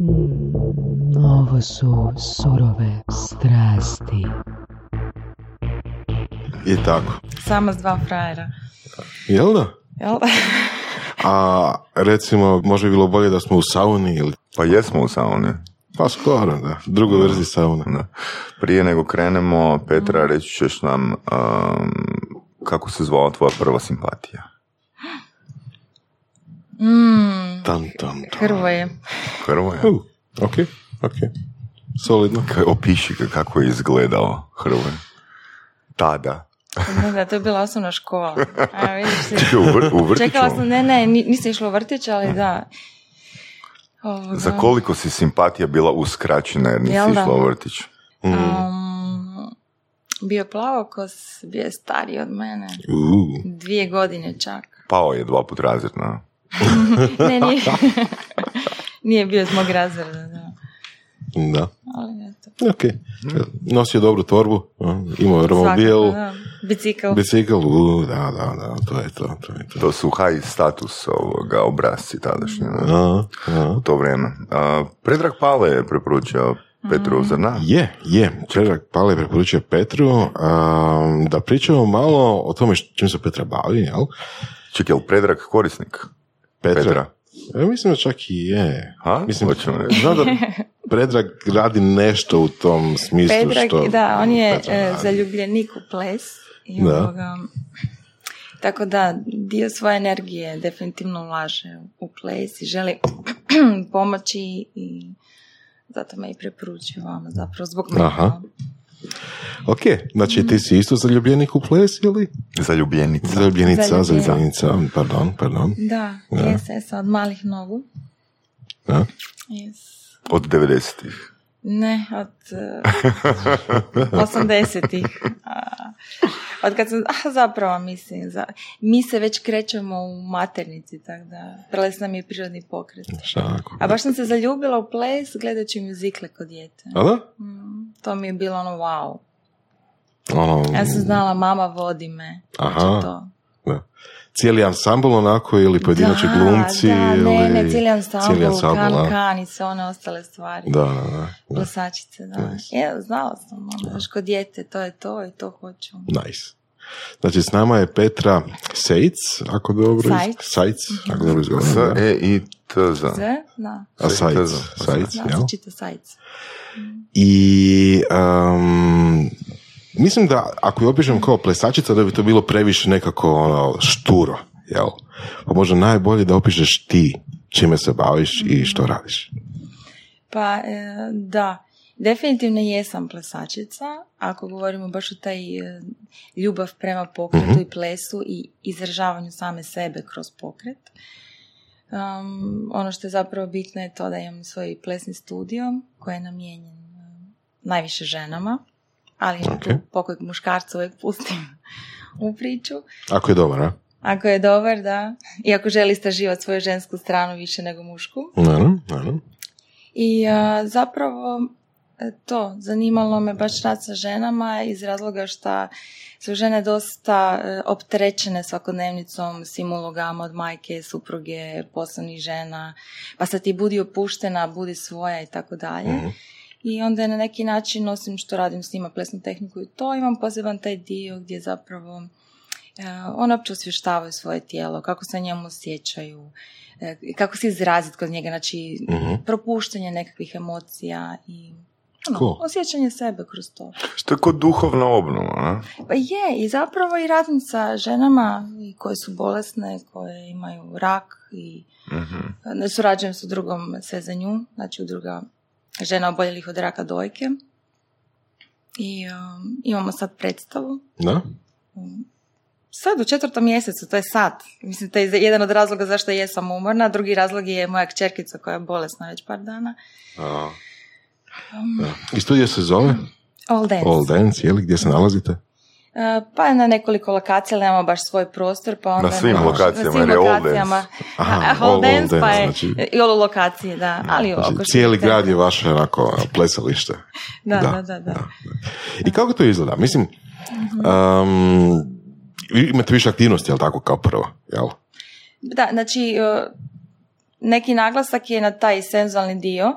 Mm, ovo su surove strasti. I tako. Samo s dva frajera. Jel da? Jel? A recimo, može bi bilo bolje da smo u sauni ili... Pa jesmo u sauni. Pa skoro, da. Drugoj verziji sauna. Da. Prije nego krenemo, Petra, reći ćeš nam um, kako se zvala tvoja prva simpatija. Mm, Tam, tam, tam. Hrvoje. Hrvoje. Uh, ok, ok. Solidno. Kaj, opiši ga kako je izgledao Hrvoje. Tada. Da, da, to je bila osnovna škola. A, vidiš si. Čekaj, u, vr- u vrtiću? Čekala sam, ne, ne, ni- nisam išla u vrtić, ali da. Ovoga, Za koliko si simpatija bila uskraćena jer nisi Jel da? išla u vrtić? Mm. um, bio plavokos, bio je stariji od mene. Uh, Dvije godine čak. Pao je dva put razred, na. Ne, nije, nije bio iz mog razreda, da. da. Ali eto. Ok. Nosio dobru torbu, imao romobil, da. Bicikl. bicikl, u, da, da, da, to je to, to je to. To su high status ovoga obrazci tadašnji, na. A, a. u to vrijeme. A, Predrag Pale je preporučio Petru, zar na? Je, je. Predrag Pale je preporučio Petru a, da pričamo malo o tome čim se Petra bavi, jel? Čekaj, jel Predrag korisnik? Petra. Petra. Ja mislim da čak i je. Ha? Mislim, Hoćemo znam da Predrag radi nešto u tom smislu Predrag, što... da, on je Petra e, zaljubljenik u ples. I Da. ovoga, tako da, dio svoje energije definitivno ulaže u ples i želi pomoći i zato me i preporučio vama, zapravo zbog mene. Aha. Ok, znači ti si isto zaljubljenik u ples ili? Zaljubljenica. Zaljubljenica, Zaljubljenica. zaljubljenica, pardon, pardon. Da, jes, jes, od malih nogu. Da. Yes. Od 90-ih. Ne, od uh, 80-ih. A, Od kad sam, a zapravo mislim, za, mi se već krećemo u maternici, tako da ples nam je prirodni pokret. Šako. A baš sam se zaljubila u ples gledajući muzikle kod da? Mm, to mi je bilo ono wow. Ono, Ja sam znala, mama vodi me. Aha. Znači to. da. Cijeli ansambl onako ili pojedinačni Da, glumci da, ili... ne, ne, cijeli ansambl, cijeli ansambl, kan, da. kan i sve one ostale stvari. Da, da, da, da. Plesačice, da. Nice. Je, znala sam, ono, baš kod dijete, to je to i to hoću. Nice. Znači, s nama je Petra Sejc, ako dobro... Sajc. Sajc, ako dobro S, izgovorim. da. E, I, T, Z. Sve? Da. A Sajc, Sajc, jel? sajc. I um, mislim da ako je opišem kao plesačica da bi to bilo previše nekako ono, šturo, jel? Pa možda najbolje da opišeš ti čime se baviš i što radiš. Pa, e, da. Definitivno jesam plesačica, ako govorimo baš o taj e, ljubav prema pokretu i plesu i izražavanju same sebe kroz pokret. Um, ono što je zapravo bitno je to da imam svoj plesni studio koji je namijenjen e, najviše ženama, ali Ok. tu pokojeg muškarca uvijek pustim u priču. Ako je dobar, a? Ako je dobar, da. I ako želi istraživati svoju žensku stranu više nego mušku. Naravno, naravno. I a, zapravo e, to, zanimalo me baš rad sa ženama iz razloga što su žene dosta e, opterećene svakodnevnicom, svim ulogama od majke, supruge, poslovnih žena, pa sad ti budi opuštena, budi svoja i tako dalje. I onda je na neki način, osim što radim s njima plesnu tehniku i to, imam poseban taj dio gdje zapravo e, one uopće osvještavaju svoje tijelo, kako se njemu osjećaju, e, kako se izraziti kod njega, znači propuštanje nekakvih emocija i ono, Cool. osjećanje sebe kroz to. Što je kod duhovna obnova, a? Pa je, i zapravo i radim sa ženama i koje su bolesne, koje imaju rak i Mhm. ne surađujem s udrugom sve za nju, znači udruga žena oboljelih od raka dojke. I um, imamo sad predstavu. Da? Sad u četvrtom mjesecu, to je sad. Mislim, to je jedan od razloga zašto jesam umorna. Drugi razlog je moja kćerkica koja je bolesna već par dana. A. Da. I studija se zove All Dance. All Dance, je li? Gdje se nalazite? E, Pa na nekoliko lokacija, ali nemamo baš svoj prostor, pa onda... Na svim lokacijama, svim jer je All lokacijama. Dance. Aha, All all dance, pa je znači- i all lokacije, da. Ali Znači, oko cijeli grad je vaše onako plesalište. Da, Da, da, da. da. I kako to izgleda? Mislim, Mhm. um, vi imate više aktivnosti, jel tako, kao prvo, jel? Da, znači, e, neki naglasak je na taj senzualni dio.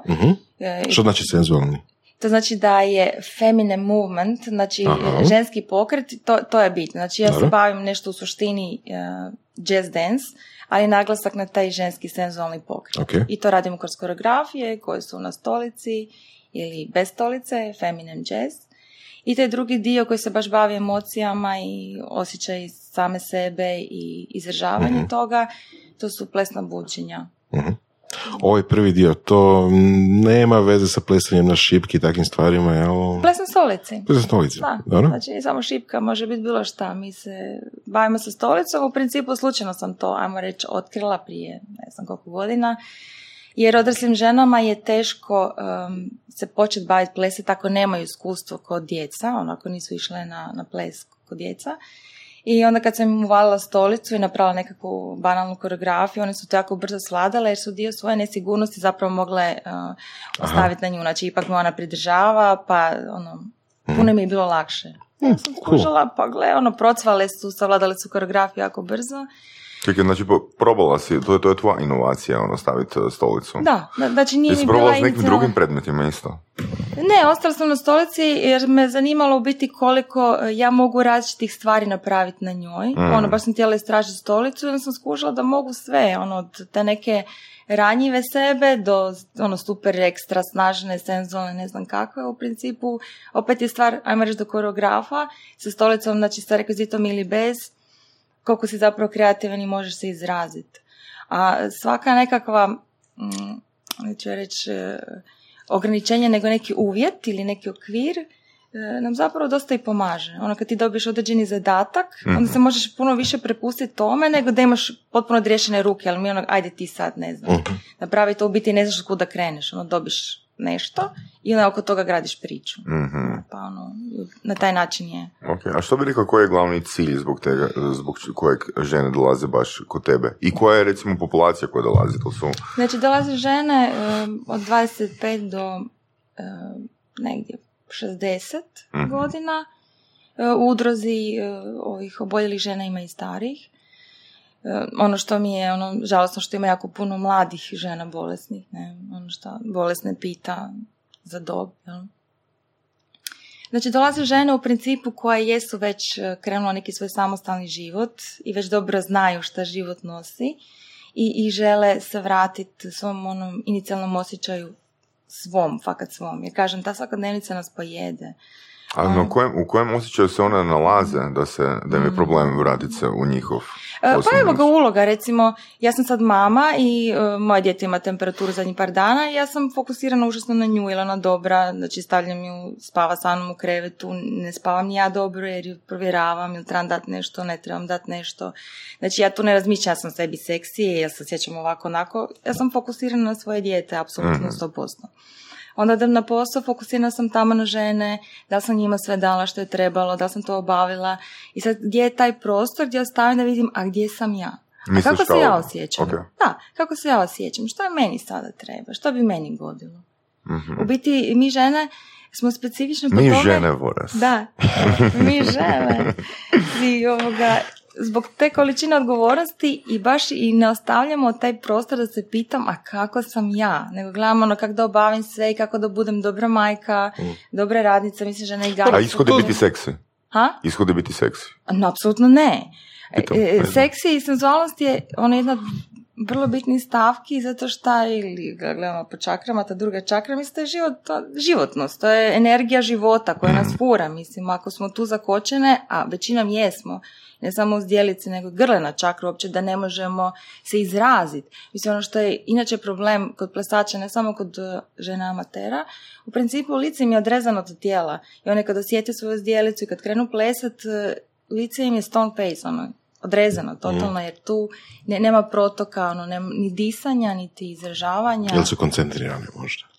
E, Što znači senzualni? To znači da je feminine movement, znači Aha. ženski pokret, to, to je bitno. Znači ja se bavim nešto u suštini uh, jazz dance, ali naglasak na taj ženski senzualni pokret. Ok. I to radimo kroz koreografije koje su na stolici ili bez stolice, feminine jazz. I taj drugi dio koji se baš bavi emocijama i osjećaj same sebe i izražavanje Mhm. toga, to su plesna buđenja. Mhm. Ovaj prvi dio, to nema veze sa plesanjem na šipki i takvim stvarima, jel? Plesna stolici. Plesna stolica. Da, Dobro? znači samo šipka, može biti bilo šta. Mi se bavimo sa stolicom, u principu slučajno sam to, ajmo reći, otkrila prije ne znam koliko godina, jer odraslim ženama je teško um, se početi baviti pleset ako nemaju iskustvo kod djeca, onako nisu išle na, na ples kod djeca. I onda kad sam im uvalila stolicu i napravila nekakvu banalnu koreografiju, one su to jako brzo sladale jer su dio svoje nesigurnosti zapravo mogle uh, ostaviti na nju. Znači ipak me ona pridržava, pa ono, puno mi je bilo lakše. Ja sam cool. skužila, pa gle, ono, procvale su, savladale su koreografiju jako brzo. Čekaj, znači probala si, to je, to je tvoja inovacija, ono, staviti uh, stolicu. Da, znači nije Jesi mi probala s nekim drugim predmetima isto? Ne, ostala sam na stolici jer me zanimalo u biti koliko e, ja mogu različitih stvari napraviti na njoj. Mm. Ono, baš sam htjela istražiti stolicu i onda sam skužila da mogu sve, ono, od te neke ranjive sebe do ono super ekstra snažne, senzualne, ne znam kakve u principu. Opet je stvar, ajmo reći do koreografa, sa stolicom, znači sa rekvizitom ili bez, koliko si zapravo kreativan i možeš se izraziti. A svaka nekakva, mm, neću reći, e, ograničenje, nego neki uvjet ili neki okvir, e, nam zapravo dosta i pomaže. Ono kad ti dobiješ određeni zadatak, onda se možeš puno više prepustiti tome nego da imaš potpuno odriješene ruke, ali mi ono, ajde ti sad, ne znam, Mhm. napravi to u biti ne znaš kuda kreneš, ono, dobiš nešto i onda oko toga gradiš priču. Mhm. Pa ono, na taj način je. Ok, a što bi rekao koji je glavni cilj zbog, tega, zbog kojeg žene dolaze baš kod tebe? I koja je recimo populacija koja dolazi? To su... Znači, dolaze žene um, od 25 do um, negdje 60 Mhm. godina. Uh, u udrozi uh, ovih oboljelih žena ima i starih. Uh, ono što mi je ono žalosno što ima jako puno mladih žena bolesnih, ne, ono što bolesne pita za dob, jel? Znači, dolaze žene u principu koje jesu već eh, krenule neki svoj samostalni život i već dobro znaju šta život nosi i, i žele se vratiti svom onom inicijalnom osjećaju svom, fakat svom. Jer kažem, ta svakodnevnica nas pojede. A na kojem, u kojem osjećaju se one nalaze da, se, da im je problem vratiti se u njihov E, Pa evo ga uloga, recimo, ja sam sad mama i e, moje dijete ima temperaturu zadnjih par dana i ja sam fokusirana užasno na nju, jer ona dobra, znači stavljam ju, spava sa mnom u krevetu, ne spavam ni ja dobro jer ju provjeravam, ili trebam dati nešto, ne trebam dati nešto. Znači ja tu ne razmišljam, ja sam sebi seksi, ja se sjećam ovako, onako, ja sam fokusirana na svoje dijete, apsolutno Mhm. 100%. Onda idem na posao, fokusirana sam tamo na žene, da sam njima sve dala što je trebalo, da sam to obavila. I sad gdje je taj prostor gdje ostavim da vidim, a gdje sam ja? A Misliš kako se ja osjećam? ok. Da, kako se ja osjećam? Što je meni sada treba? Što bi meni godilo? Mhm. U biti, mi žene smo specifične po Mi tome... žene voras. Da, mi žene. I ovoga, zbog te količine odgovornosti i baš i ne ostavljamo taj prostor da se pitam, a kako sam ja? Nego gledamo ono kako da obavim sve i kako da budem dobra majka, dobra radnica, mislim žena i. A ishod je biti seksi? Ha? Ishod je biti seksi. No, apsolutno ne. Pitam, E, e, znam. Seksi i senzualnost je ona jedna vrlo bitnih stavki zato što ili gledamo po čakrama, ta druga čakra, mislim da je život, to, životnost, to je energija života koja Mm. nas fura, mislim, ako smo tu zakočene, a većinom jesmo, ne samo uz dijelice, nego i grlena čakra uopće da ne možemo se izraziti. Mislim, ono što je inače problem kod plesača, ne samo kod e, žena amatera, u principu lice im je odrezano od tijela i one kad osjete svoju zdjelicu i kad krenu plesat, e, lice im je stone face, ono, odrezano totalno, jer tu ne, nema protoka, ono, nema ni disanja, niti izražavanja. Ili su koncentrirani možda?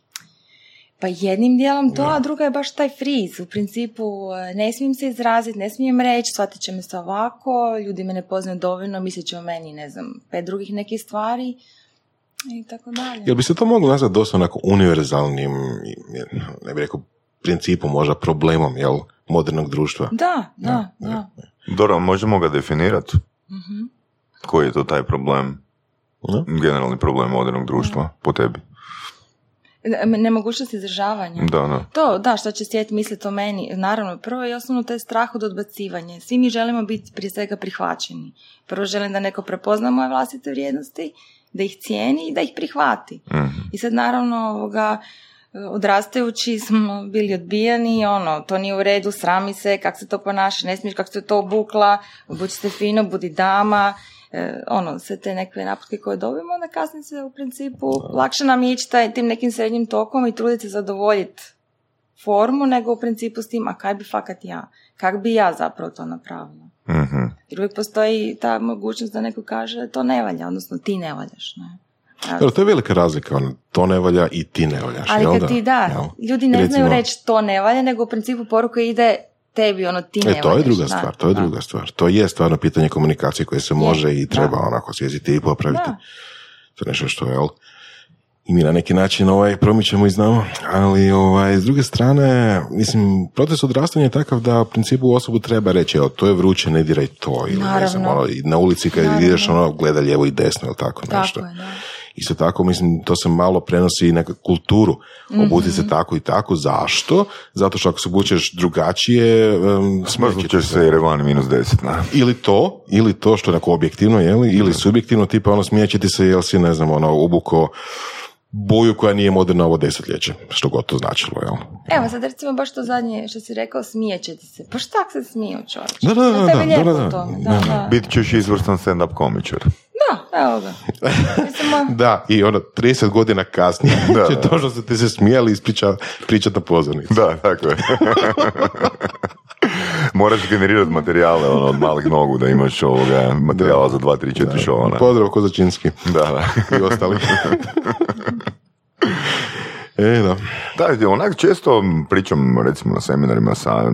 Pa jednim dijelom to, a druga je baš taj friz. U principu e, ne smijem se izraziti, ne smijem reći, shvatit će me se ovako, ljudi me ne poznaju dovoljno, mislit će o meni, ne znam, pet drugih nekih stvari i tako dalje. Jel bi se to moglo nazvati dosta onako univerzalnim, ne bih rekao principom, možda problemom, jel, modernog društva? Da, da, da. Dobro, možemo ga definirati? Mhm. Koji je to taj problem? generalni problem modernog društva po tebi? Ne- Nemogućnost izdržavanja. Da, da. To, da, što će svijet misliti o meni. Naravno, prvo i osnovno to je strah od odbacivanja. Svi mi želimo biti prije svega prihvaćeni. Prvo želim da neko prepozna moje vlastite vrijednosti, da ih cijeni i da ih prihvati. Mhm. I sad naravno ovoga, odrastajući smo bili odbijani, ono, to nije u redu, srami se, kak se to ponaša, ne smiješ, kako se to obukla, obuči se fino, budi dama, e, ono, sve te neke naputke koje dobijemo, onda kasnije se u principu, lakše nam je ići taj, tim nekim srednjim tokom i truditi se zadovoljiti formu, nego u principu s tim, a kaj bi fakat ja? Kak bi ja zapravo to napravila? Mhm. Jer uvijek postoji ta mogućnost da neko kaže to ne valja, odnosno ti ne valjaš, ne? Dobro, to je velika razlika, ono, to ne valja i ti ne valjaš, ali kad ti da, Jel? ljudi ne Recimo- znaju reći to ne valja, nego u principu poruka ide tebi, ono ti ne E, to je druga da, stvar, to je da. druga stvar. To je stvarno pitanje komunikacije koje se može i treba da. onako svijeziti i popraviti. Da. To je nešto što je? I mi na neki način ovaj, promičemo i znamo, ali ovaj, s druge strane, mislim, proces odrastanja je takav da u principu osobu treba reći, evo, to je vruće, ne diraj to, ili ne znam, Naravno. ono, i na ulici kad Naravno. ideš, ono, gleda lijevo i desno, ili tako, nešto. Tako je, da. Isto tako, mislim, to se malo prenosi i neka kulturu. Mhm. se tako i tako. Zašto? Zato što ako se obučeš drugačije, um, ćeš se jer je van minus 10, na. ili to, ili to što je onako objektivno, jeli, ili subjektivno, tipa ono smijećeti se jel si, ne znam, ono, obuko boju koja nije moderna ovo desetljeće, što god to značilo, jel? Evo sad recimo baš to zadnje što si rekao, smijeće ti se. Pa šta se smiju čovječ? Da, da, da, da, da, da. Da, da. Bit ćeš izvrstan stand-up komičar. Da, evo ga. Da, i ono, 30 godina kasnije Da, će da. to što ste ti se smijali ispriča, pričati na pozornici. Da, tako je. Moraš generirati materijale ono, od malih nogu da imaš ovoga materijala za 2, 3, 4 šova. ne? Pozdrav Kozačinski Da, da. i ostali. e, da. Da, onak često pričam recimo na seminarima sa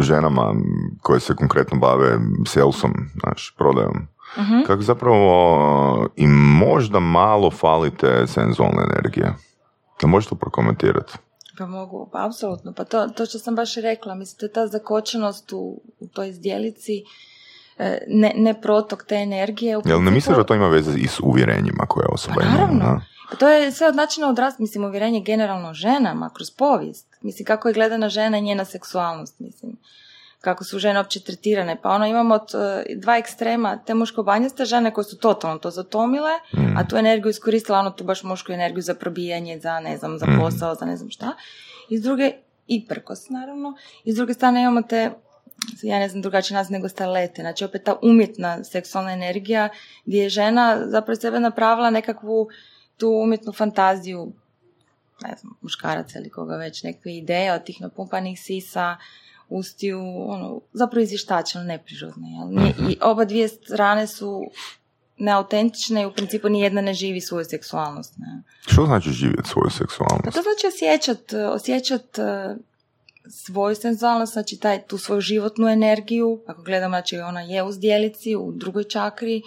ženama koje se konkretno bave salesom, znaš, prodajom. Kako zapravo im možda malo falite senzualne energije. Da možeš to prokomentirati? Pa mogu, pa apsolutno. Pa to, to što sam baš i rekla, mislim, to je ta zakočenost u, u toj zdjelici, e, ne, ne protok te energije. U Jel ne misliš da to ima veze i s uvjerenjima koje osoba Pa ima? naravno. Pa to je sve od načina odrasta, mislim, uvjerenje generalno ženama, kroz povijest. Mislim, kako je gledana žena i njena seksualnost, mislim. Kako su žene opće tretirane. Pa ono, imamo e, dva ekstrema, te muško-banjaste žene koje su totalno to zatomile, Mm. a tu energiju iskoristila, ono, tu baš mušku energiju za probijanje, za, ne znam, za Mm. posao, za ne znam šta. I s druge, i prkos, naravno. I s druge strane imamo te ja ne znam drugačiji naziv nego stalete, znači opet ta umjetna seksualna energija gdje je žena zapravo sebe napravila nekakvu tu umjetnu fantaziju ne znam, muškaraca ili koga već, neke ideje od tih napumpanih sisa, ustiju, ono, zapravo izvještačeno, neprižodne, jel? Nije- I oba dvije strane su neautentične i u principu ni jedna ne živi svoju seksualnost. Ne? Što znači živjeti svoju Pa seksualnost? to znači osjećat, osjećat e, svoju senzualnost, znači taj, tu svoju životnu energiju, ako gledamo, znači ona je u zdjelici, u drugoj čakri,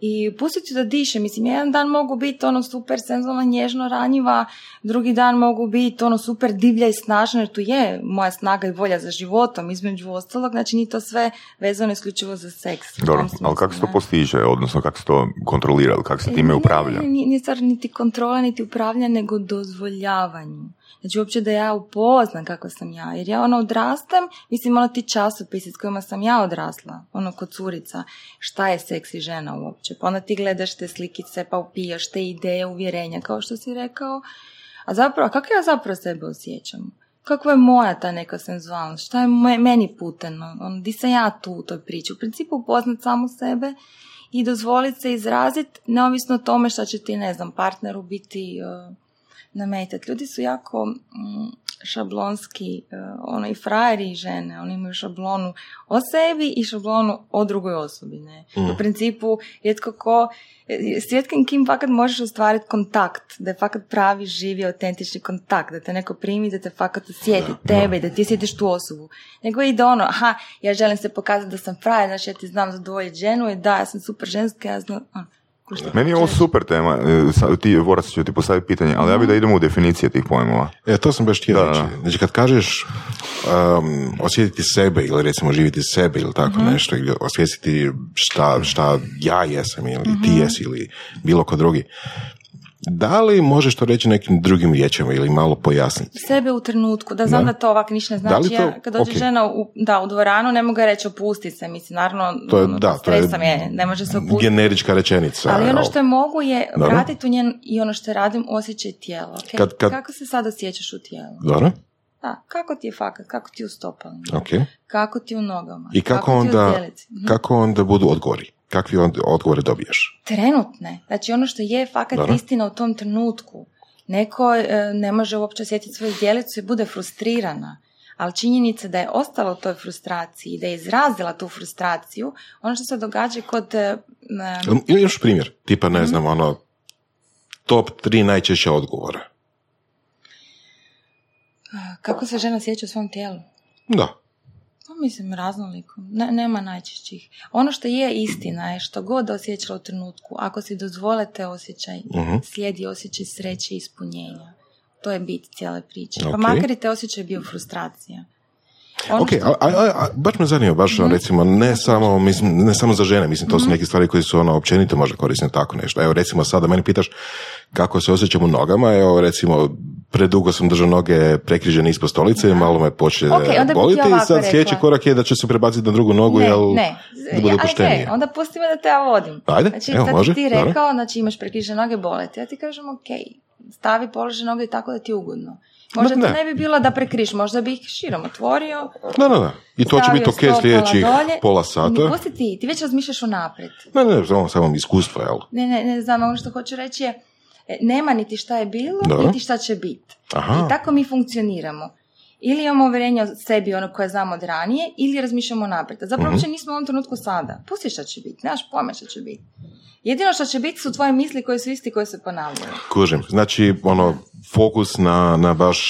i pustiti da diše, mislim, jedan dan mogu biti ono super senzualna, nježno ranjiva, drugi dan mogu biti ono super divlja i snažna, jer tu je moja snaga i volja za životom, između ostalog, znači nije to sve vezano isključivo za seks. Dobro, ali kako se to ne. postiže, odnosno kako se to kontrolira, kako se time Ne, upravlja? Ne, nije, stvar niti kontrola, niti upravljanja, nego dozvoljavanju. Znači, uopće da ja upoznam kako sam ja. Jer ja ono odrastam, mislim, ono ti časopisi s kojima sam ja odrasla, ono kod curica, šta je seksi žena uopće. Pa onda ti gledaš te slikice, pa upijaš te ideje, uvjerenja, kao što si rekao. A zapravo, a kako ja zapravo sebe osjećam? Kakva je moja ta neka senzualnost? Šta je me- meni puteno? On, di sam ja tu u toj priči? U principu upoznat samu sebe i dozvoliti se izraziti neovisno o tome šta će ti, ne znam, partneru biti uh, nametat. Ljudi su jako mm, šablonski, uh, ono i frajeri i žene, oni imaju šablonu o sebi i šablonu o drugoj osobi, ne. U principu, rijetko ko, e, s rijetkim kim fakat možeš ostvariti kontakt, da je fakat pravi, živi, autentični kontakt, da te neko primi, da te fakat osjeti, tebe, i da ti sjetiš tu osobu. Nego ide ono, aha, ja želim se pokazati da sam frajer, znači ja ti znam zadovoljiti ženu i da, ja sam super ženska, ja znam, Meni je ovo super tema, e, ti, Vorac ću ti postaviti pitanje, ali ja Mhm. bi da idemo u definicije tih pojmova. E, to sam baš htio reći. da. Znači, kad kažeš um, osjetiti sebe ili recimo živjeti sebe ili tako Mhm. nešto, ili osvijestiti šta, šta ja jesam ili Mhm. ti jesi ili bilo ko drugi, da li možeš to reći nekim drugim riječima ili malo pojasniti? Sebe u trenutku, da znam Da. da, to ovak ništa ne Da li znači. to- Ja, kad dođe ok. žena u, da, u dvoranu, ne mogu reći opusti se, mislim, naravno, To je- ono, da, to je je, ne može se opustiti. Generička rečenica. Ali ono što je mogu je Dobro. vratiti u njen i ono što radim, osjećaj tijela. ok? Kad- kad- Kako se sad osjećaš u tijelu? Dobro, Da, kako ti je fakat, kako ti je u stopalima, ok. kako ti je u nogama, I kako, ti je u onda, zdjelici. Mhm. kako onda budu odgovori? Kakvi odgovore dobiješ? Trenutne, znači ono što je fakat Dobro. istina u tom trenutku. Neko e, ne može uopće osjetiti svoju zdjelicu i bude frustrirana. Ali činjenica da je ostala u toj frustraciji, da je izrazila tu frustraciju, ono što se događa kod... e, Ili još primjer, tipa Mhm. ne znam, ono, top tri najčešća odgovora. kako se žena sjeća u svom tijelu? Da. Mislim raznoliko, ne, nema najčešćih. Ono što je istina je što god osjećala u trenutku, ako si dozvolite osjećaj, Mhm. slijedi osjećaj sreće i ispunjenja. To je bit cijele priče. Ok. Pa makar i te osjećaj bio frustracija. Ono Ok, što- a, a, a, baš me zanima, baš ono, recimo, ne samo, mislim, ne samo za žene, mislim, to su neke stvari koje su ono općenito možda korisne tako nešto. Evo, recimo, sada meni pitaš kako se osjećam u nogama, evo, recimo, predugo sam držao noge prekrižene ispod stolice malo me počne Ok, onda bi ti boliti i sad sljedeći korak je da će se prebaciti na drugu nogu, ne, jel, ne. da bude poštenije. ajde, onda pusti me da te ja vodim. Ajde, znači, evo, može, ti rekao, znači imaš prekrižene noge, boleti. Ja ti kažem, ok, stavi položaj noge tako da ti je ugodno. Možda Ma to ne. ne bi bilo da prekriš, možda bi ih širom otvorio, Da, da, da. I to će biti ok sljedećih dolje. pola sata. Pusti ti, ti već razmišljaš unaprijed. Ne, ne, samo, samo iskustvo, jel? Ne, ne, ne znam, ono što hoću reći je, e, nema niti šta je bilo, Dobro. niti šta će biti. I tako mi funkcioniramo. Ili imamo uvjerenje o sebi, ono koje znamo od ranije, ili razmišljamo naprijed. Zapravo Mhm. uopće nismo u ovom trenutku sada. Pusti šta će biti, nemaš pojma šta će biti. Jedino što će biti su tvoje misli koje su isti, koje se ponavljaju. Kužim. Znači, ono, fokus na, na baš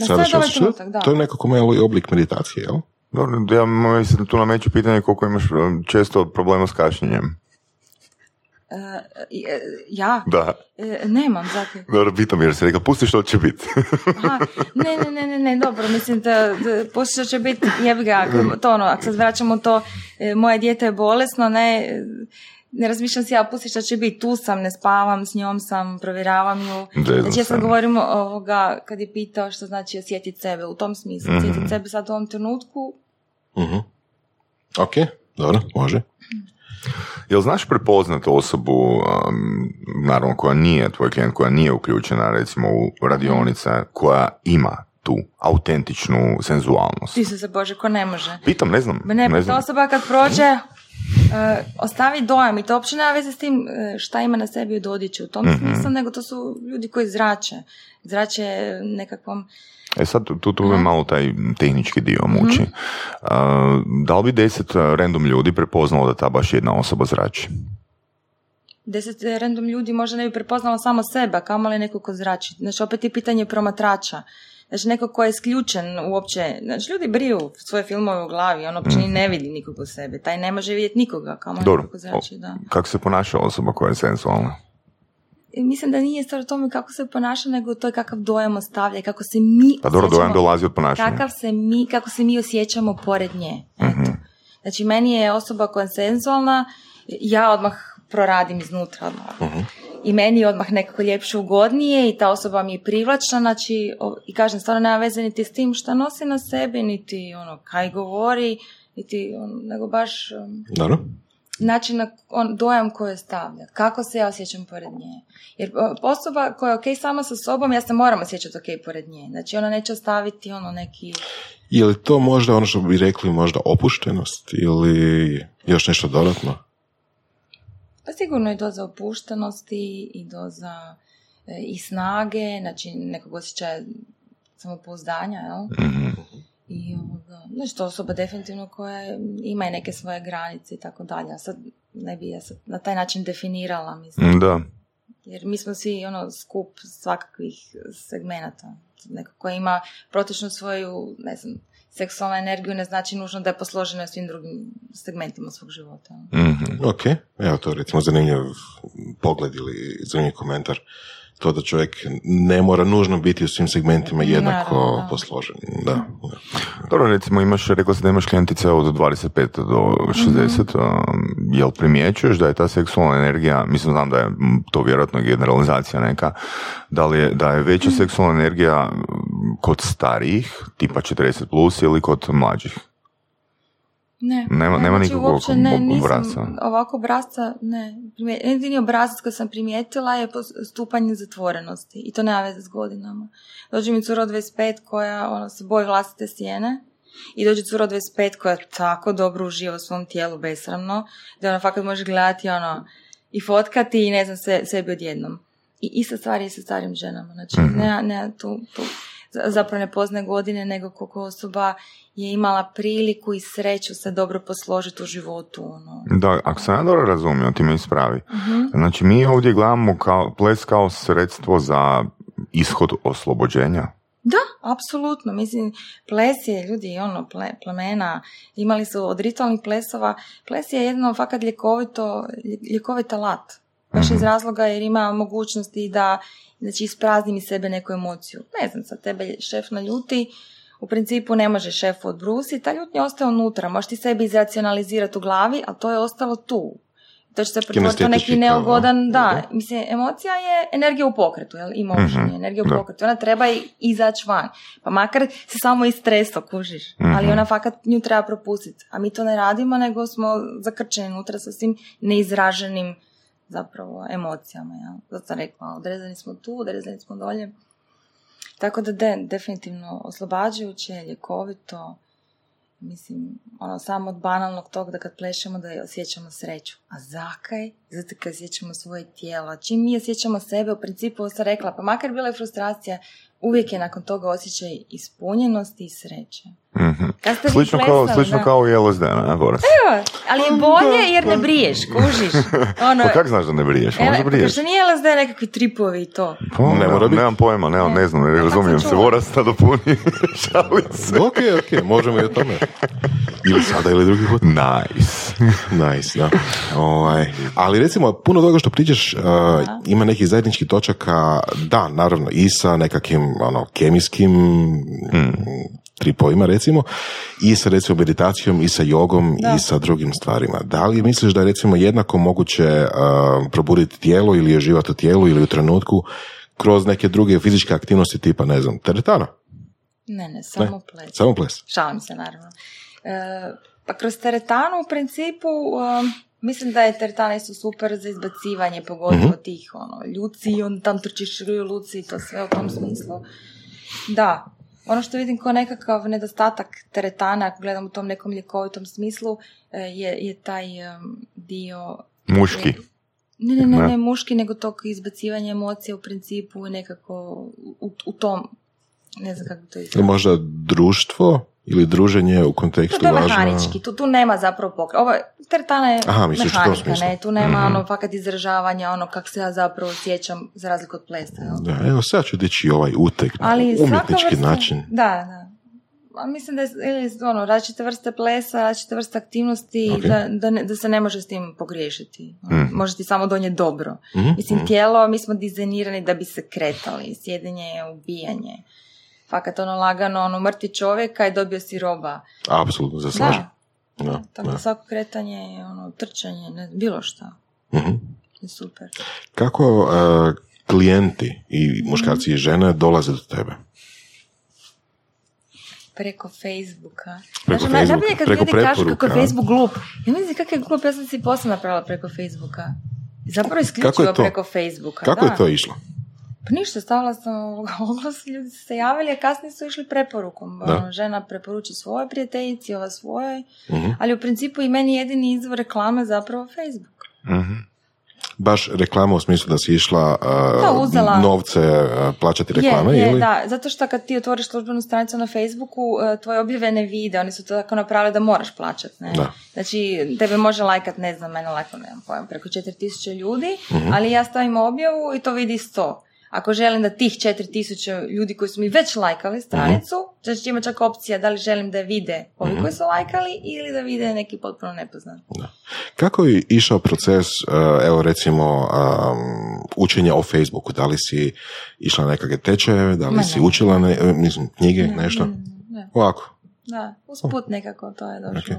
Na sadašnji sad ovaj trenutak, da. To je nekako malo i oblik meditacije, jel? Dobro, ja mislim tu nameću pitanje koliko imaš um, često problema s kašnjenjem. E, ja? Da, E, nemam, zato. dobro, pitam jer se rekla, pusti što će biti. Aha, ne, ne, ne, ne, ne, dobro, mislim da, da poslije će biti, jebi ga, to ono, ako se vraćamo to, e, moje dijete je bolesno, ne, ne razmišljam si ja, pusti šta će biti, tu sam, ne spavam, s njom sam, provjeravam ju. Zezam Znači ja sad govorim ovoga, kad je pitao što znači osjetiti sebe, u tom smislu, Mhm. osjetiti sebe sad u ovom trenutku, Mhm. Ok, dobro, može. Jel znaš prepoznat osobu, um, naravno koja nije tvoj klijent, koja nije uključena recimo u radionice, koja ima tu autentičnu senzualnost? ti se Bože, ko ne može. Pitam, ne znam. Ne, ne ta znam. osoba kad prođe, e, ostavi dojam i to uopće nema veze s tim e, šta ima na sebi od odjeće u tom Mhm. smislu, nego to su ljudi koji zrače. Zrače nekakvom... E sad, tu, tu me malo taj tehnički dio muči. Mhm. Uh, da li bi deset uh, random ljudi prepoznalo da ta baš jedna osoba zrači? Deset random ljudi možda ne bi prepoznalo samo sebe, kamoli neko ko zrači. Znači, opet je pitanje promatrača. Znači, neko ko je isključen uopće. Znači, ljudi briju svoje filmove u glavi, on uopće ni ne vidi nikog u sebe. Taj ne može vidjeti nikoga, Mhm. Dobro. neko ko zrači, da. Kako se ponaša osoba koja je senzualna? Mislim da nije stvar u tome kako se ponaša, nego to je kakav dojam ostavlja kako se mi Pa dobro, dojam dolazi od ponašanja. kakav se mi, kako se mi osjećamo pored nje. Eto. Znači, meni je osoba koja je senzualna, ja odmah proradim iznutra. odmah. I meni je odmah nekako ljepše ugodnije i ta osoba mi je privlačna, znači, o- i kažem, stvarno nema veze niti s tim šta nosi na sebi, niti ono, kaj govori, niti, on, nego baš um, Dobro. Način na on, dojam koji ostavlja, kako se ja osjećam pored nje. Jer osoba koja je ok sama sa sobom, ja se moram osjećati ok pored nje. Znači ona neće ostaviti ono neki... Je li to možda ono što bi rekli možda opuštenost ili još nešto dodatno? Pa sigurno i doza opuštenosti i doza e, i snage, znači nekog osjećaja samopouzdanja, jel? Mhm. I ovoga, znači to osoba definitivno koja ima i neke svoje granice i tako dalje. A sad ne bi ja sad na taj način definirala, mislim. Da. Jer mi smo svi ono skup svakakvih segmenata. Neko ko ima protičnu svoju, ne znam, seksualnu energiju ne znači nužno da je posložena u svim drugim segmentima svog života. mm Ok, evo to recimo zanimljiv pogled ili zanimljiv komentar to da čovjek ne mora nužno biti u svim segmentima jednako Naravno, posložen. Da. Dobro, recimo imaš, rekla si da imaš klijentice od 25 do 60, mm-hmm. jel primjećuješ da je ta seksualna energija, mislim znam da je to vjerojatno generalizacija neka, da li je, da je veća mhm. seksualna energija kod starijih, tipa 40 plus ili kod mlađih? Ne, nema, nema znači, nikakvog uopće ne, nisam, Ovako obrazca, ne. Jedini obrazac koji sam primijetila je stupanje zatvorenosti. I to nema veze s godinama. Dođe mi cura 25 koja ono, se boji vlastite sjene. I dođe cura 25 koja tako dobro uživa u svom tijelu besramno. Da ona fakat može gledati ono, i fotkati i ne znam se, sebi odjednom. I ista stvar je sa starim ženama. Znači, mm ne, ne, tu, tu zapravo ne poznaje godine, nego koliko osoba je imala priliku i sreću se dobro posložiti u životu. Ono. Da, ako sam ja dobro razumio, ti me ispravi. uh Znači, mi ovdje gledamo kao, ples kao sredstvo za ishod oslobođenja. Da, apsolutno. Mislim, ples je, ljudi, ono, ple, plemena, imali su od ritualnih plesova, ples je jedno fakat ljekovito, ljekovit alat. Baš iz mhm. razloga jer ima mogućnosti da znači ispraznim iz sebe neku emociju. Ne znam, sa tebe šef naljuti, u principu ne može šef odbrusiti, ta ljutnja ostaje unutra, možeš ti sebi izracionalizirati u glavi, ali to je ostalo tu. To će se pretvoriti neki neugodan, da, mislim, emocija je energija u pokretu, jel, emotion mm energija u pokretu, ona treba izaći van, pa makar se samo istreso, kužiš, ali mhm. ona fakat nju treba propustiti, a mi to ne radimo, nego smo zakrčeni unutra sa svim neizraženim zapravo emocijama, ja. Zato sam rekla, odrezani smo tu, odrezani smo dolje. Tako da de, definitivno oslobađajuće, ljekovito, mislim, ono, samo od banalnog tog da kad plešemo da osjećamo sreću. A zakaj? Zato kad osjećamo svoje tijelo. Čim mi osjećamo sebe, u principu sam rekla, pa makar bila je frustracija, uvijek je nakon toga osjećaj ispunjenosti i sreće. Mm-hmm. Slično, kao, slično kao u LSD, ne, Boris? Evo, ali je bolje jer ne briješ, kužiš. Ono, pa kako znaš da ne briješ? Možda pa briješ. što nije LSD nekakvi tripovi i to. Pa, ne, mora biti. Nemam pojma, nemam, ne, ne znam, ne, razumijem se. Boras da dopuni, šali se. ok, ok, možemo i o tome. Ili sada ili drugi put. Nice. nice, da. Ovaj, ali recimo, puno toga što pričaš uh, ima nekih zajedničkih točaka, da, naravno, i sa nekakvim ono, kemijskim mm tripovima recimo i sa recimo meditacijom i sa jogom i sa drugim stvarima. Da li misliš da je recimo jednako moguće uh, probuditi tijelo ili uživati u tijelu ili u trenutku kroz neke druge fizičke aktivnosti tipa, ne znam, teretana? Ne, ne, samo ples. Samo ples. Šalim se, naravno. E, pa kroz teretanu u principu um, mislim da je teretana isto super za izbacivanje, pogotovo uh tih ono, ljuci i on tam trčiš luci i to sve u tom smislu. Da, ono što vidim kao nekakav nedostatak teretana, ako gledam u tom nekom ljekovitom smislu, e, je, je taj dio... Muški. Ne, ne, ne, ne, muški, nego tog izbacivanja emocija u principu nekako u, u tom, ne znam kako to izgleda. Možda društvo ili druženje u kontekstu to je mehanički, tu, tu nema zapravo pokre. Ovo, teretana je Aha, mehanika, ne, tu nema mm-hmm. ono fakat izražavanja, ono kako se ja zapravo osjećam za razliku od plesa. Da, evo sad ću dići ovaj utek Ali umjetnički vrsta, način. Da, da. A mislim da je ono, različite vrste plesa, različite vrste aktivnosti, da, da, ne, da, se ne može s tim pogriješiti. Mm. Može ti samo donijeti dobro. Mm-hmm. Mislim, mhm. tijelo, mi smo dizajnirani da bi se kretali. Sjedenje je ubijanje fakat ono lagano, ono mrtvi čovjeka i dobio si roba. Apsolutno, za Da. Da, tako da svako kretanje je ono, trčanje, ne, bilo šta. Mm-hmm. Super. Kako uh, klijenti i muškarci mm-hmm. i žene dolaze do tebe? Preko Facebooka. Preko znači, Facebooka, kad preko ljudi kažu kako je Facebook glup. Ja mislim kako je glup, ja sam si posebno napravila preko Facebooka. Zapravo isključivo preko Facebooka. Kako da. je to išlo? Pa ništa, stavila sam oglas, ljudi su se javili, a kasnije su išli preporukom. Ono, žena preporuči svoje prijateljici, ova svoje, uh ali u principu i meni jedini izvor reklame zapravo Facebook. uh baš reklama u smislu da si išla uh, Da, novce uh, plaćati reklame je, je, ili? da, zato što kad ti otvoriš službenu stranicu na Facebooku, uh, tvoje objave ne vide, oni su to tako napravili da moraš plaćati, ne? Da. Znači, tebe može lajkat, ne znam, mene lajka, nemam pojma, preko 4000 ljudi, Mhm. ali ja stavim objavu i to vidi 100. Ako želim da tih 4000 ljudi koji su mi već lajkali stranicu, znači ima čak opcija da li želim da vide ovi Mhm. koji su lajkali ili da vide neki potpuno nepoznat. Kako je išao proces, uh, evo recimo, um, učenja o Facebooku? Da li si išla nekakve tečajeve, da li Ma si ne. učila, ne, mislim, knjige, nešto? Ne. Ovako. Da, usput nekako to je došlo.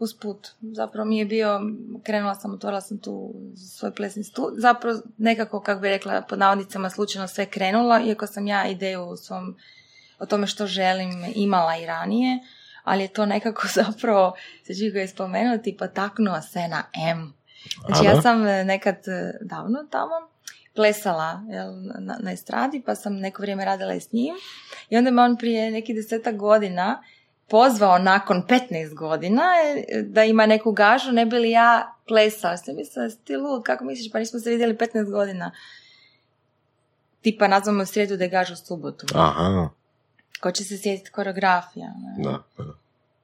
Usput. Zapravo mi je bio, krenula sam, otvorila sam tu svoj plesni stu. Zapravo nekako, kako bi rekla, pod navodnicama slučajno sve krenula, iako sam ja ideju u svom, o tome što želim imala i ranije, ali je to nekako zapravo, se Žigo je spomenuo, tipa taknuo se na M. Znači ja sam e, nekad e, davno tamo plesala jel, na, na estradi, pa sam neko vrijeme radila i s njim. I onda me on prije nekih desetak godina pozvao nakon 15 godina e, da ima neku gažu, ne bi li ja plesala. Ste mislila, ti lud, kako misliš, pa nismo se vidjeli 15 godina. Tipa nazvamo srijedu da je gažu u subotu. Aha, Ko će se sjetiti koreografija? Ne? da. da.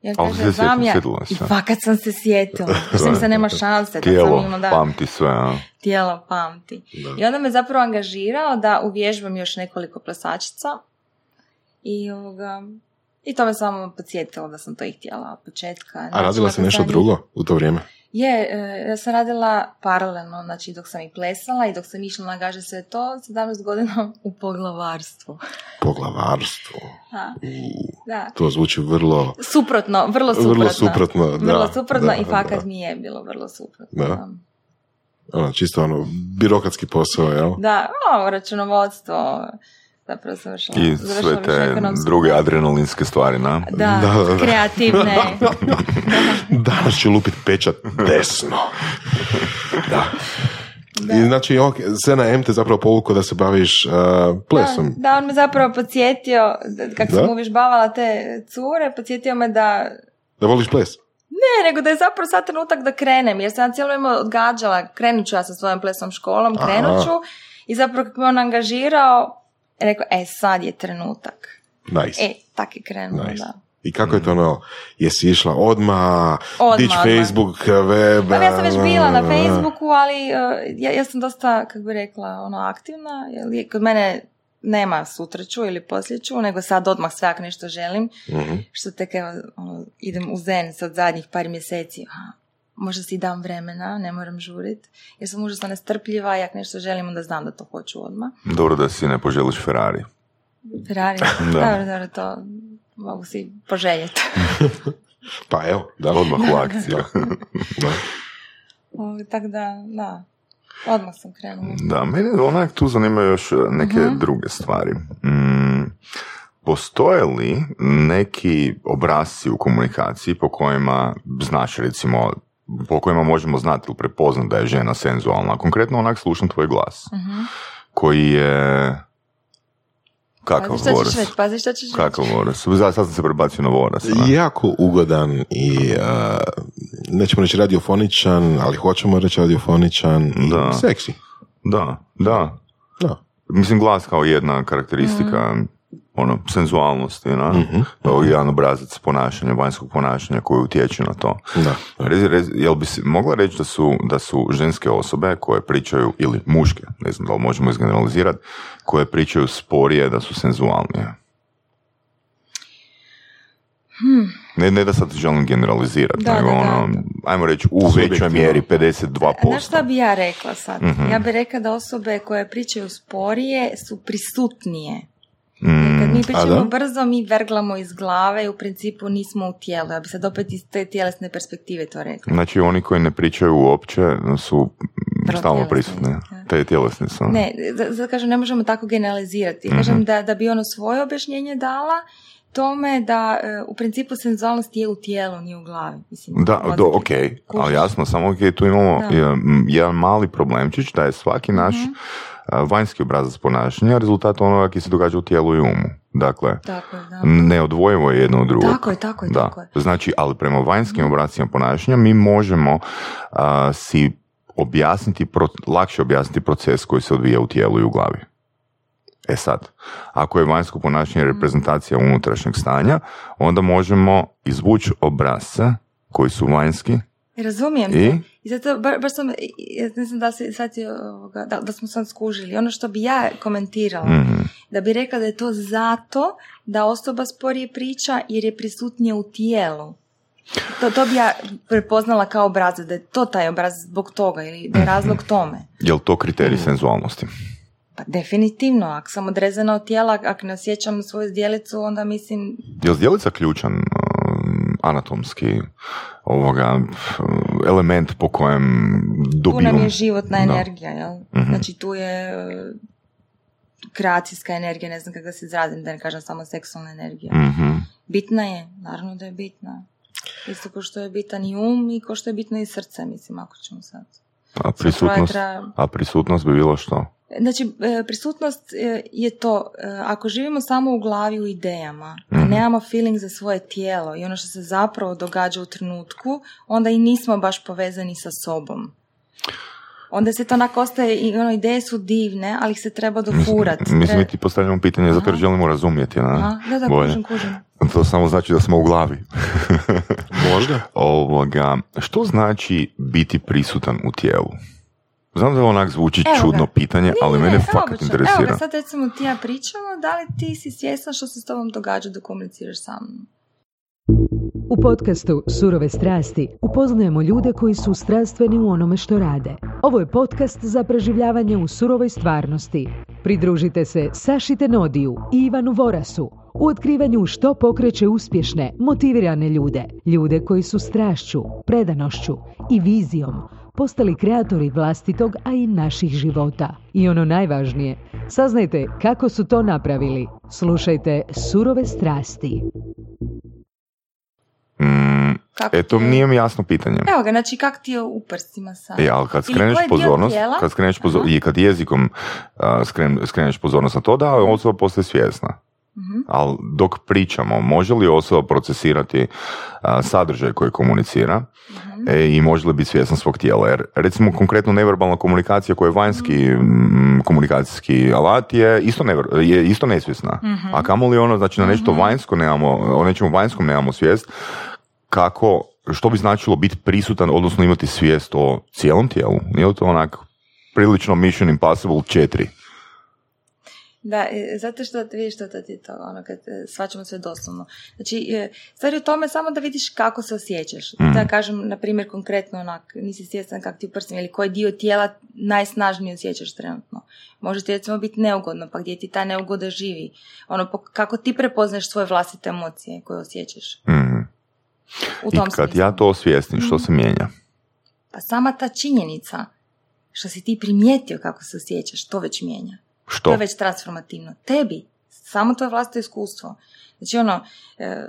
Ja kažem, znam ja. I fakat sam se sjetila. Mislim se nema šanse. Sam Tijelo imala, da, pamti sve, a? tijelo pamti. Da. I onda me zapravo angažirao da uvježbam još nekoliko plesačica. I ovoga... I to me samo podsjetilo da sam to i htjela od početka. A radila si nakon nešto drugo u to vrijeme? Je, e, ja sam radila paralelno, znači dok sam i plesala i dok sam išla na gaže sve to, 17 godina u poglavarstvu. Poglavarstvo. Da, da. to zvuči vrlo... Suprotno, vrlo suprotno. Vrlo suprotno, da, Vrlo suprotno da, i fakat da. mi je bilo vrlo suprotno. Da. Ono, čisto ono, birokratski posao, jel? Da, o, računovodstvo, zapravo sam vršila, I završila sve te druge adrenalinske stvari, na? Da, Da, da, da. kreativne. Danas ću lupit pečat desno. Da. I znači, ok, sve na M te zapravo povuko da se baviš uh, plesom. Da, da, on me zapravo podsjetio, da- kako Da? sam uvježbavala te cure, podsjetio me da Da voliš ples? Ne, nego da je zapravo sad trenutak da krenem, jer sam cijelo vrijeme odgađala, krenut ću ja sa svojom plesnom školom, krenut ću i zapravo kako me on angažirao, rekao, e, sad je trenutak. Nice. E, tak je krenulo, nice. da. I kako je to ono, jesi išla odmah, Odmah, dić. Facebook, web... Pa ja sam već bila na a, Facebooku, ali uh, ja, ja sam dosta, kako bi rekla, ono, aktivna, jer je- kod mene nema sutra ću ili poslije ću, nego sad odmah sve ako nešto želim, mhm. što tek evo, ono, idem u zen sad zadnjih par mjeseci, a, možda si dam vremena, ne moram žurit, jer sam užasno nestrpljiva i ako nešto želim, onda znam da to hoću odmah. Dobro da si ne poželiš Ferrari. Ferrari, dobro, dobro, to mogu si poželjeti. Pa evo, da. Odmah u akciju. Da. Tako da, da, odmah sam krenula. Da, mene onak tu zanimaju još e, neke Mhm. druge stvari. Mm, postoje li neki obrazci u komunikaciji po kojima, znaš recimo, po kojima možemo znati ili prepoznati da je žena senzualna? Konkretno onak slušam tvoj glas, Mhm. koji je... Kakav Pazi šta ćeš voras? reći, pazi šta ćeš reći. Kakav voras? Sad sad sam se prebacio na voras. Jako ugodan i uh, nećemo reći radiofoničan, ali hoćemo reći radiofoničan i Da. seksi. Da, da. Da. Mislim, glas kao jedna karakteristika ono, senzualnosti, na? Mhm. Kao jedan obrazac ponašanja, vanjskog ponašanja koji utječe na to. Da. Rezi, rezi, jel bi si mogla reći da su, da su ženske osobe koje pričaju, ili muške, ne znam da li možemo izgeneralizirati, koje pričaju sporije da su senzualnije? Ne, ne da sad želim generalizirati, Da, nego da, da. ono, ajmo reći u većoj mjeri 52%. Znaš šta bi ja rekla sad? Mhm. Ja bih rekla da osobe koje pričaju sporije su prisutnije. Mm, Kad mi pričamo da? brzo, mi verglamo iz glave i u principu nismo u tijelu. Ja bi sad opet iz te tjelesne perspektive to rekla. Znači oni koji ne pričaju uopće su stalno prisutni. da. Te tjelesni su. Ne, za- zato kažem, ne možemo tako generalizirati. Mhm. Kažem da, da bi ono svoje objašnjenje dala tome da e, u principu senzualnost je u tijelu, nije u glavi. Mislim, Da, do, ok, ali jasno, samo ok, tu imamo Da. Jedan mali problemčić da je svaki naš a, vanjski obrazac ponašanja rezultat onoga koji se događa u tijelu i umu. Dakle, Tako je, da. neodvojivo je jedno od drugog. Tako je, tako je, da. tako je. Znači, ali prema vanjskim obracima ponašanja mi možemo a, si objasniti, pro- lakše objasniti proces koji se odvija u tijelu i u glavi. E sad, ako je vanjsko ponašanje reprezentacija unutrašnjeg stanja, onda možemo izvući obrazce koji su vanjski Razumijem I? te. I zato, ba- baš sam, i- ne znam da, se, ovoga, da, da smo sad skužili. Ono što bi ja komentirala, Mhm. da bi rekla da je to zato da osoba sporije priča jer je prisutnije u tijelu. To, to bi ja prepoznala kao obrazac, da je to taj obrazac zbog toga ili da je razlog tome. Je li to kriterij senzualnosti? Pa definitivno, ako sam odrezana od tijela, ako ne osjećam svoju zdjelicu, onda mislim, Je li zdjelica ključan anatomski ovoga, element po kojem tu dobijom... nam je životna Da. energija, jel? Mhm. Znači tu je e, kreacijska energija, ne znam kako da se izrazim, da ne kažem samo seksualna energija. Mhm. Bitna je, naravno da je bitna. Isto kao što je bitan i um i kao što je bitno i srce, mislim, ako ćemo sad. A prisutnost, a prisutnost bi bilo što? Znači, e, prisutnost e, je to, e, ako živimo samo u glavi u idejama, a Mhm. nemamo feeling za svoje tijelo i ono što se zapravo događa u trenutku, onda i nismo baš povezani sa sobom. Onda se to onako ostaje i ono, ideje su divne, ali ih se treba dofurati. Mislim, mi ti postavljamo pitanje zato jer želimo razumjeti. Na, Aha, da, da, kužim, kužim. To samo znači da smo u glavi. Možda. Ovoga, što znači biti prisutan u tijelu? Znam da onak zvuči Evo ga. čudno pitanje, ali mene fakat interesira. Evo ga, sad recimo ti ja pričamo, da li ti si svjesna što se s tobom događa dok komuniciraš sa mnom? U podcastu Surove strasti upoznajemo ljude koji su strastveni u onome što rade. Ovo je podcast za preživljavanje u surovoj stvarnosti. Pridružite se Saši Tenodiju i Ivanu Vorasu u otkrivanju što pokreće uspješne, motivirane ljude. Ljude koji su strašću, predanošću i vizijom postali kreatori vlastitog, a i naših života. I ono najvažnije, saznajte kako su to napravili. Slušajte Surove strasti. Mm, Kako eto, ti je? nije mi jasno pitanje. Evo ga, znači kak ti je u prstima sad? E, ali kad skreneš pozornost, kad skreneš pozor- Aha. i kad jezikom a, skren- skreneš pozornost na to, da osoba postaje svjesna. Mhm. Ali dok pričamo, može li osoba procesirati a, sadržaj koji komunicira Mhm. E, i može li biti svjesna svog tijela? Jer recimo konkretno neverbalna komunikacija koja je vanjski Mhm. mm, komunikacijski alat je isto, never- je isto nesvjesna. Mhm. A kamoli ono, znači na nešto vanjsko nemamo, o nečemu vanjskom nemamo svijest, kako, što bi značilo biti prisutan, odnosno imati svijest o cijelom tijelu? Nije li to onak prilično Mission Impossible 4? Da, e, zato što vidiš što to ti to, ono, kad e, shvaćamo sve doslovno. Znači, e, stvar je u tome samo da vidiš kako se osjećaš. Mhm. Da kažem, na primjer, konkretno onak, nisi svjestan kako ti u prstima ili koji dio tijela najsnažnije osjećaš trenutno. Može ti recimo biti neugodno, pa gdje ti ta neugoda živi. Ono, kako ti prepoznaš svoje vlastite emocije koje osjećaš. Mhm. U I tom kad smislu. ja to osvijestim, što se mijenja? Pa sama ta činjenica što si ti primijetio kako se osjećaš, to već mijenja. To Što? je već transformativno. Tebi. Samo to je vlastito iskustvo. Znači ono, e,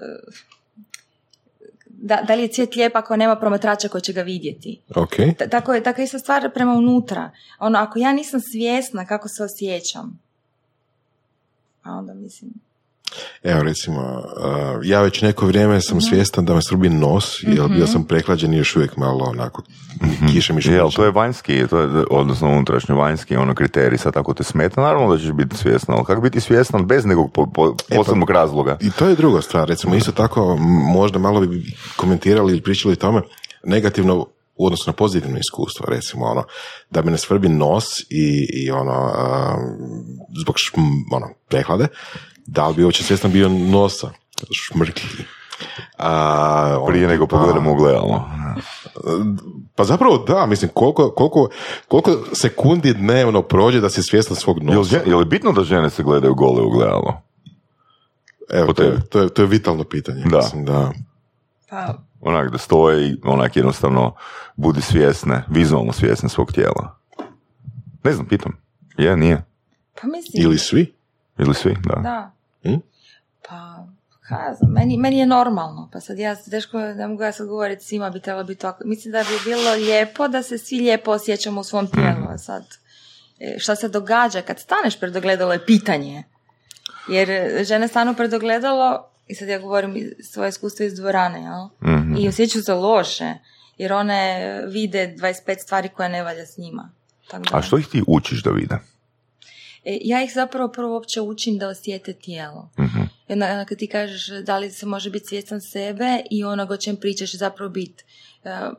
da, da li je cvijet lijep ako nema promatrača koji će ga vidjeti? Ok. Ta- tako je, tako je ista stvar prema unutra. Ono, ako ja nisam svjesna kako se osjećam, a onda mislim, Evo recimo, uh, ja već neko vrijeme sam svjestan da me srubi nos, jer bio sam preklađen i još uvijek malo onako kiša mi Je, ali šmića. to je vanjski, to je, odnosno unutrašnji vanjski ono kriterij, sad ako te smeta, naravno da ćeš biti svjestan, ali kako biti svjestan bez nekog po, po- posebnog razloga? I to je druga stvar, recimo isto tako možda malo bi komentirali ili pričali o tome negativno u odnosu na pozitivno iskustvo, recimo ono, da me ne svrbi nos i, i ono, um, zbog šm, ono, prehlade, da li bi uopće svjestan bio nosa, šmrki. A, ono, Prije nego pa- pogledamo u gledalo. Pa zapravo da, mislim, koliko, koliko, koliko sekundi dnevno prođe da si svjestan svog Je li, nosa? je li bitno da žene se gledaju gole u gledalo? Evo, to je, to, je, to je vitalno pitanje. Da. Mislim, da. pa Onak da stoje i onak jednostavno budi svjesne, vizualno svjesne svog tijela. Ne znam, pitam. Je, nije. Pa mislim, Ili svi? Ili svi, da. da. Hm? Pa, znam, meni, meni je normalno. Pa sad ja teško, ne mogu ja sad govoriti svima bi trebalo biti tako. Mislim da bi bilo lijepo da se svi lijepo osjećamo u svom tijelu. A sad, e, šta se događa kad staneš pred ogledalo je pitanje. Jer žene stanu pred ogledalo, i sad ja govorim svoje iskustvo iz dvorane, jel? Mhm. I osjećaju se loše. jer one vide 25 stvari koje ne valja s njima. Tako A što ih ti učiš da vide? E, ja ih zapravo prvo uopće učim da osjete tijelo. Uh-huh. Onda kad ti kažeš da li se može biti svjestan sebe i onoga o čem pričaš zapravo biti uh,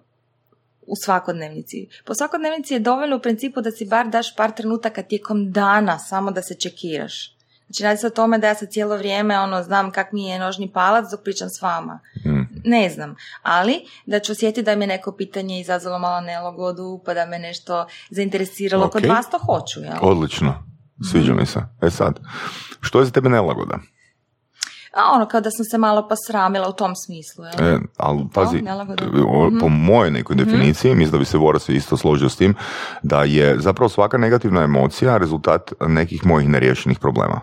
u svakodnevnici. Po svakodnevnici je dovoljno u principu da si bar daš par trenutaka tijekom dana samo da se čekiraš. Znači radi se o tome da ja se cijelo vrijeme ono, znam kak mi je nožni palac dok pričam s vama. Hmm. Ne znam. Ali da ću osjetiti da mi je neko pitanje izazvalo malo nelogodu, pa da me nešto zainteresiralo. Okay. Kod vas to hoću. Jel? Odlično. Sviđa mi se. E sad, što je za tebe nelagoda? A ono, kao da sam se malo pasramila u tom smislu. Jel? E, ali pazi, po mhm. mojoj nekoj mhm. definiciji, mislim da bi se Voras isto složio s tim, da je zapravo svaka negativna emocija rezultat nekih mojih neriješenih problema.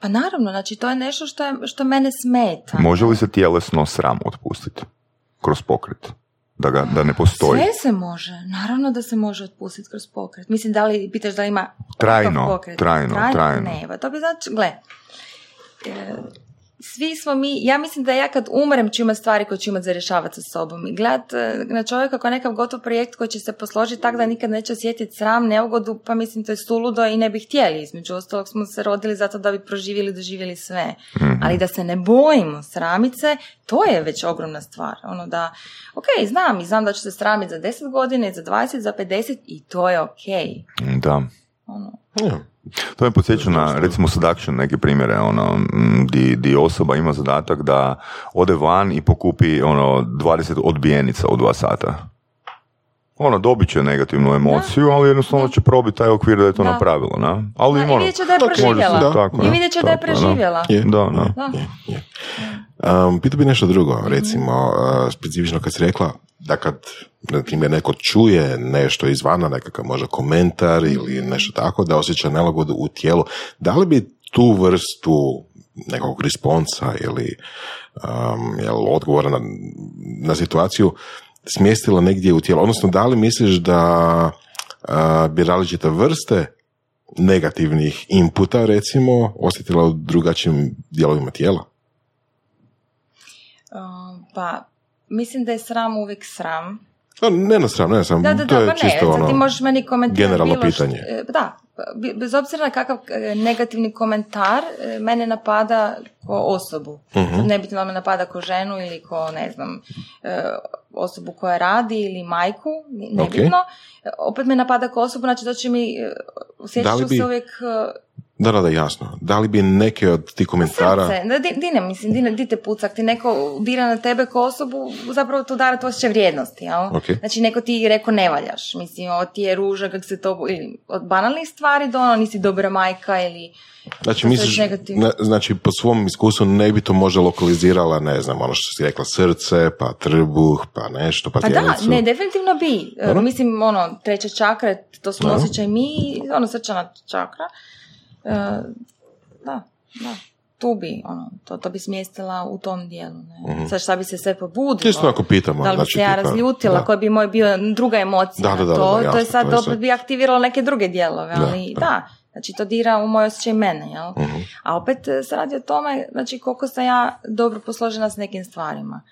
Pa naravno, znači to je nešto što, je, što mene smeta. Može li se tjelesno sram otpustiti kroz pokret? Da, ga, da ne postoji. Sve se može. Naravno da se može otpustiti kroz pokret. Mislim, da li, pitaš da ima trajno, pokret? Trajno, trajno, trajno. Ne, to bi znači, gle, e, svi smo mi, ja mislim da ja kad umrem ću imati stvari koje ću imati za rješavati sa sobom. I gledat e, na čovjeka kao nekav gotov projekt koji će se posložiti tako da nikad neće osjetiti sram, neugodu, pa mislim to je suludo i ne bi htjeli. Između ostalog smo se rodili zato da bi proživjeli i doživjeli sve. Mhm. Ali da se ne bojimo sramice, to je već ogromna stvar. Ono da, ok, znam i znam da ću se sramiti za 10 godina, za 20, za 50 i to je ok. Da. Ono. To me podsjeća na, recimo, seduction, neke primjere, ono, di, di osoba ima zadatak da ode van i pokupi, ono, 20 odbijenica u dva sata. Ona dobit će negativnu emociju, ali jednostavno će probiti taj okvir da je to da. napravilo, na? Ali da, I vidjet će da je preživjela. I vidjet će da je preživjela. Da, da. Um, Pitao bi nešto drugo, recimo, uh, specifično kad si rekla da kad, na primjer, neko čuje nešto izvana, nekakav možda komentar ili nešto tako, da osjeća nelagodu u tijelu, da li bi tu vrstu nekog responsa ili um, jel, odgovora na, na situaciju smjestila negdje u tijelo? Odnosno, da li misliš da bi različite vrste negativnih inputa, recimo, osjetila u drugačijim dijelovima tijela? pa mislim da je sram uvijek sram. Ne na sram, ne na sram. Da, da, to je pa čisto ono, ti možeš meni komentirati generalno pitanje. E, da, bez obzira na kakav e, negativni komentar, e, mene napada ko osobu. Uh-huh. Ne biti me napada ko ženu ili ko, ne znam, osobu koja radi ili majku, nebitno. Okay. Opet me napada ko osobu, znači da će mi, osjećat ću bi... se uvijek da, da, da, jasno. Da li bi neke od tih komentara... Srce, da, di, ne, mislim, di, di te pucak, ti neko dira na tebe ko osobu, zapravo to dara to osjećaj vrijednosti, jel? Okay. Znači, neko ti rekao ne valjaš, mislim, ovo ti je ruža, kak se to, ili od banalnih stvari do ono, nisi dobra majka ili... Znači, misliš, ne, znači, po svom iskustvu ne bi to možda lokalizirala, ne znam, ono što si rekla, srce, pa trbuh, pa nešto, pa, pa da, ne, definitivno bi. Ono? Mislim, ono, treća čakra, to smo osjećaj mi, ono, srčana čakra, da, da. Tu bi, ono, to, to bi smjestila u tom dijelu. Ne? mm Sad šta bi se sve pobudilo? Čisto ako pitamo. Da li bi znači, se ja razljutila, koja bi moj bio druga emocija. Da, da, to, jasno, to je sad, to opet bi aktiviralo neke druge dijelove, ali da. Znači to dira u moj osjećaj mene, jel? Mhm. A opet e, se radi o tome, znači koliko sam ja dobro posložena s nekim stvarima.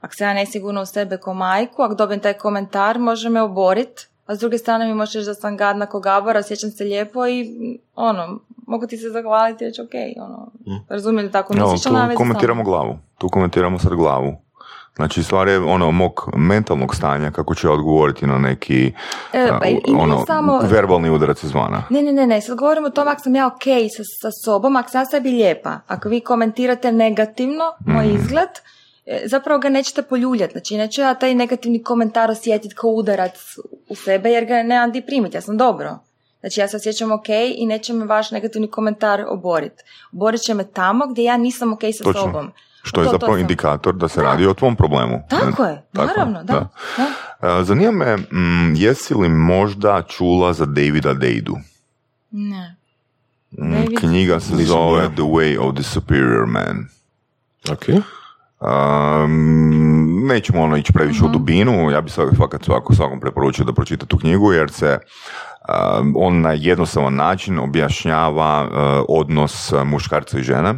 Ako sam ja nesigurna u sebe ko majku, ako dobijem taj komentar, može me oboriti, a s druge strane mi možeš da sam gadna ko gabora, osjećam se lijepo i ono, mogu ti se zahvaliti i reći ok, ono, mm. razumijem tako misliš, no, tu komentiramo glavu, tu komentiramo sad glavu. Znači, stvar je ono mog mentalnog stanja kako će odgovoriti na neki e, pa, ono, samo... verbalni udarac izvana. Ne, ne, ne, ne, sad govorimo o tome ako sam ja ok sa, sa sobom, ako sam sebi lijepa. Ako vi komentirate negativno moj mm. izgled, zapravo ga nećete poljuljati. Znači, neću ja taj negativni komentar osjetiti kao udarac u sebe, jer ga nemam di primiti, ja sam dobro. Znači ja se osjećam ok i neće me vaš negativni komentar oboriti. Oborit će me tamo gdje ja nisam ok sa Točno. sobom. Što je zapravo indikator da se radi o tvom problemu. Tako je, naravno, da. da. Zanima me, mm, jesi li možda čula za Davida Dejdu? Ne. Mm, knjiga se zove The Way of the Superior Man. Ok. Um, nećemo ono ići previše uh-huh. u mhm. dubinu, ja bih svakako svako, svakom preporučio da pročita tu knjigu jer se on na jednostavan način objašnjava uh, odnos muškarca i žene.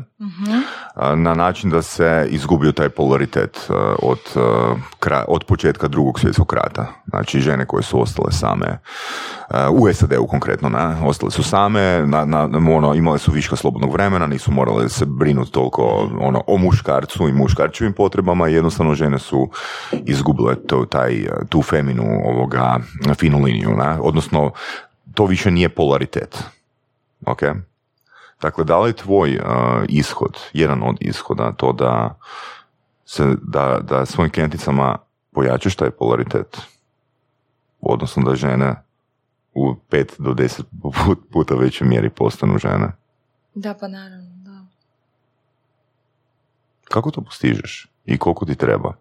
na način da se izgubio taj polaritet od, od početka drugog svjetskog rata. Znači žene koje su ostale same u SAD-u konkretno, ne? ostale su same, na, na, ono, imale su viška slobodnog vremena, nisu morale se brinuti toliko ono, o muškarcu i muškarčevim potrebama jednostavno žene su izgubile to, taj, tu feminu ovoga, finu liniju, ne? odnosno to više nije polaritet. Ok? Dakle, da li tvoj uh, ishod, jedan od ishoda, to da, se, da, da svojim klijenticama pojačaš taj polaritet? Odnosno da žene u pet do deset puta većoj mjeri postanu žene? Da, pa naravno, da. Kako to postižeš? I koliko ti treba?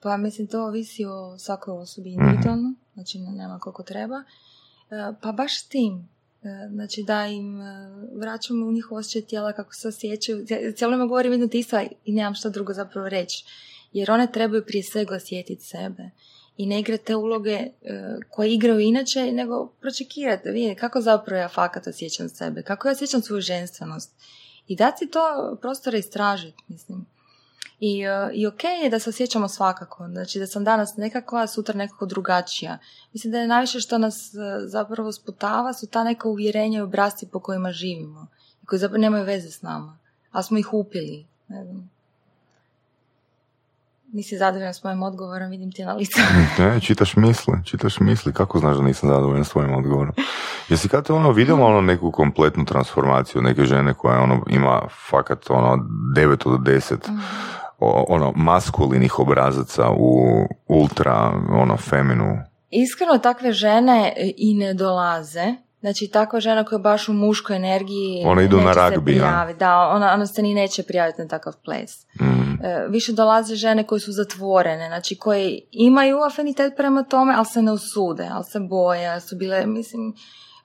Pa mislim, to ovisi o svakoj osobi individualno, mm-hmm. znači nema koliko treba. E, pa baš tim, E, znači da im e, vraćamo u njih osjećaj tijela kako se osjećaju. Cijelo me govorim jedno tisa i nemam što drugo zapravo reći. Jer one trebaju prije svega osjetiti sebe. I ne igrati te uloge e, koje igraju inače, nego pročekirati, vidjeti kako zapravo ja fakat osjećam sebe, kako ja osjećam svoju ženstvenost. I dati to prostora istražiti, mislim. I, uh, i ok je da se osjećamo svakako, znači da sam danas nekakva, sutra nekako drugačija. Mislim da je najviše što nas uh, zapravo sputava su ta neka uvjerenja i obrazci po kojima živimo i koji zapravo nemaju veze s nama, ali smo ih upili. Ne znam. Nisi zadovoljan s mojim odgovorom, vidim ti na licu. ne, čitaš misli, čitaš misli. Kako znaš da nisam zadovoljan s tvojim odgovorom? Jesi kad te ono vidjela ono neku kompletnu transformaciju neke žene koja ono ima fakat ono 9 do 10 ono maskulinih obrazaca u ultra ono feminu. Iskreno takve žene i ne dolaze. Znači takva žena koja je baš u muškoj energiji ona idu na ragbi, Da, ona, ona se ni neće prijaviti na takav ples. Mm. E, više dolaze žene koje su zatvorene, znači koje imaju afinitet prema tome, ali se ne usude, ali se boje, su bile, mislim,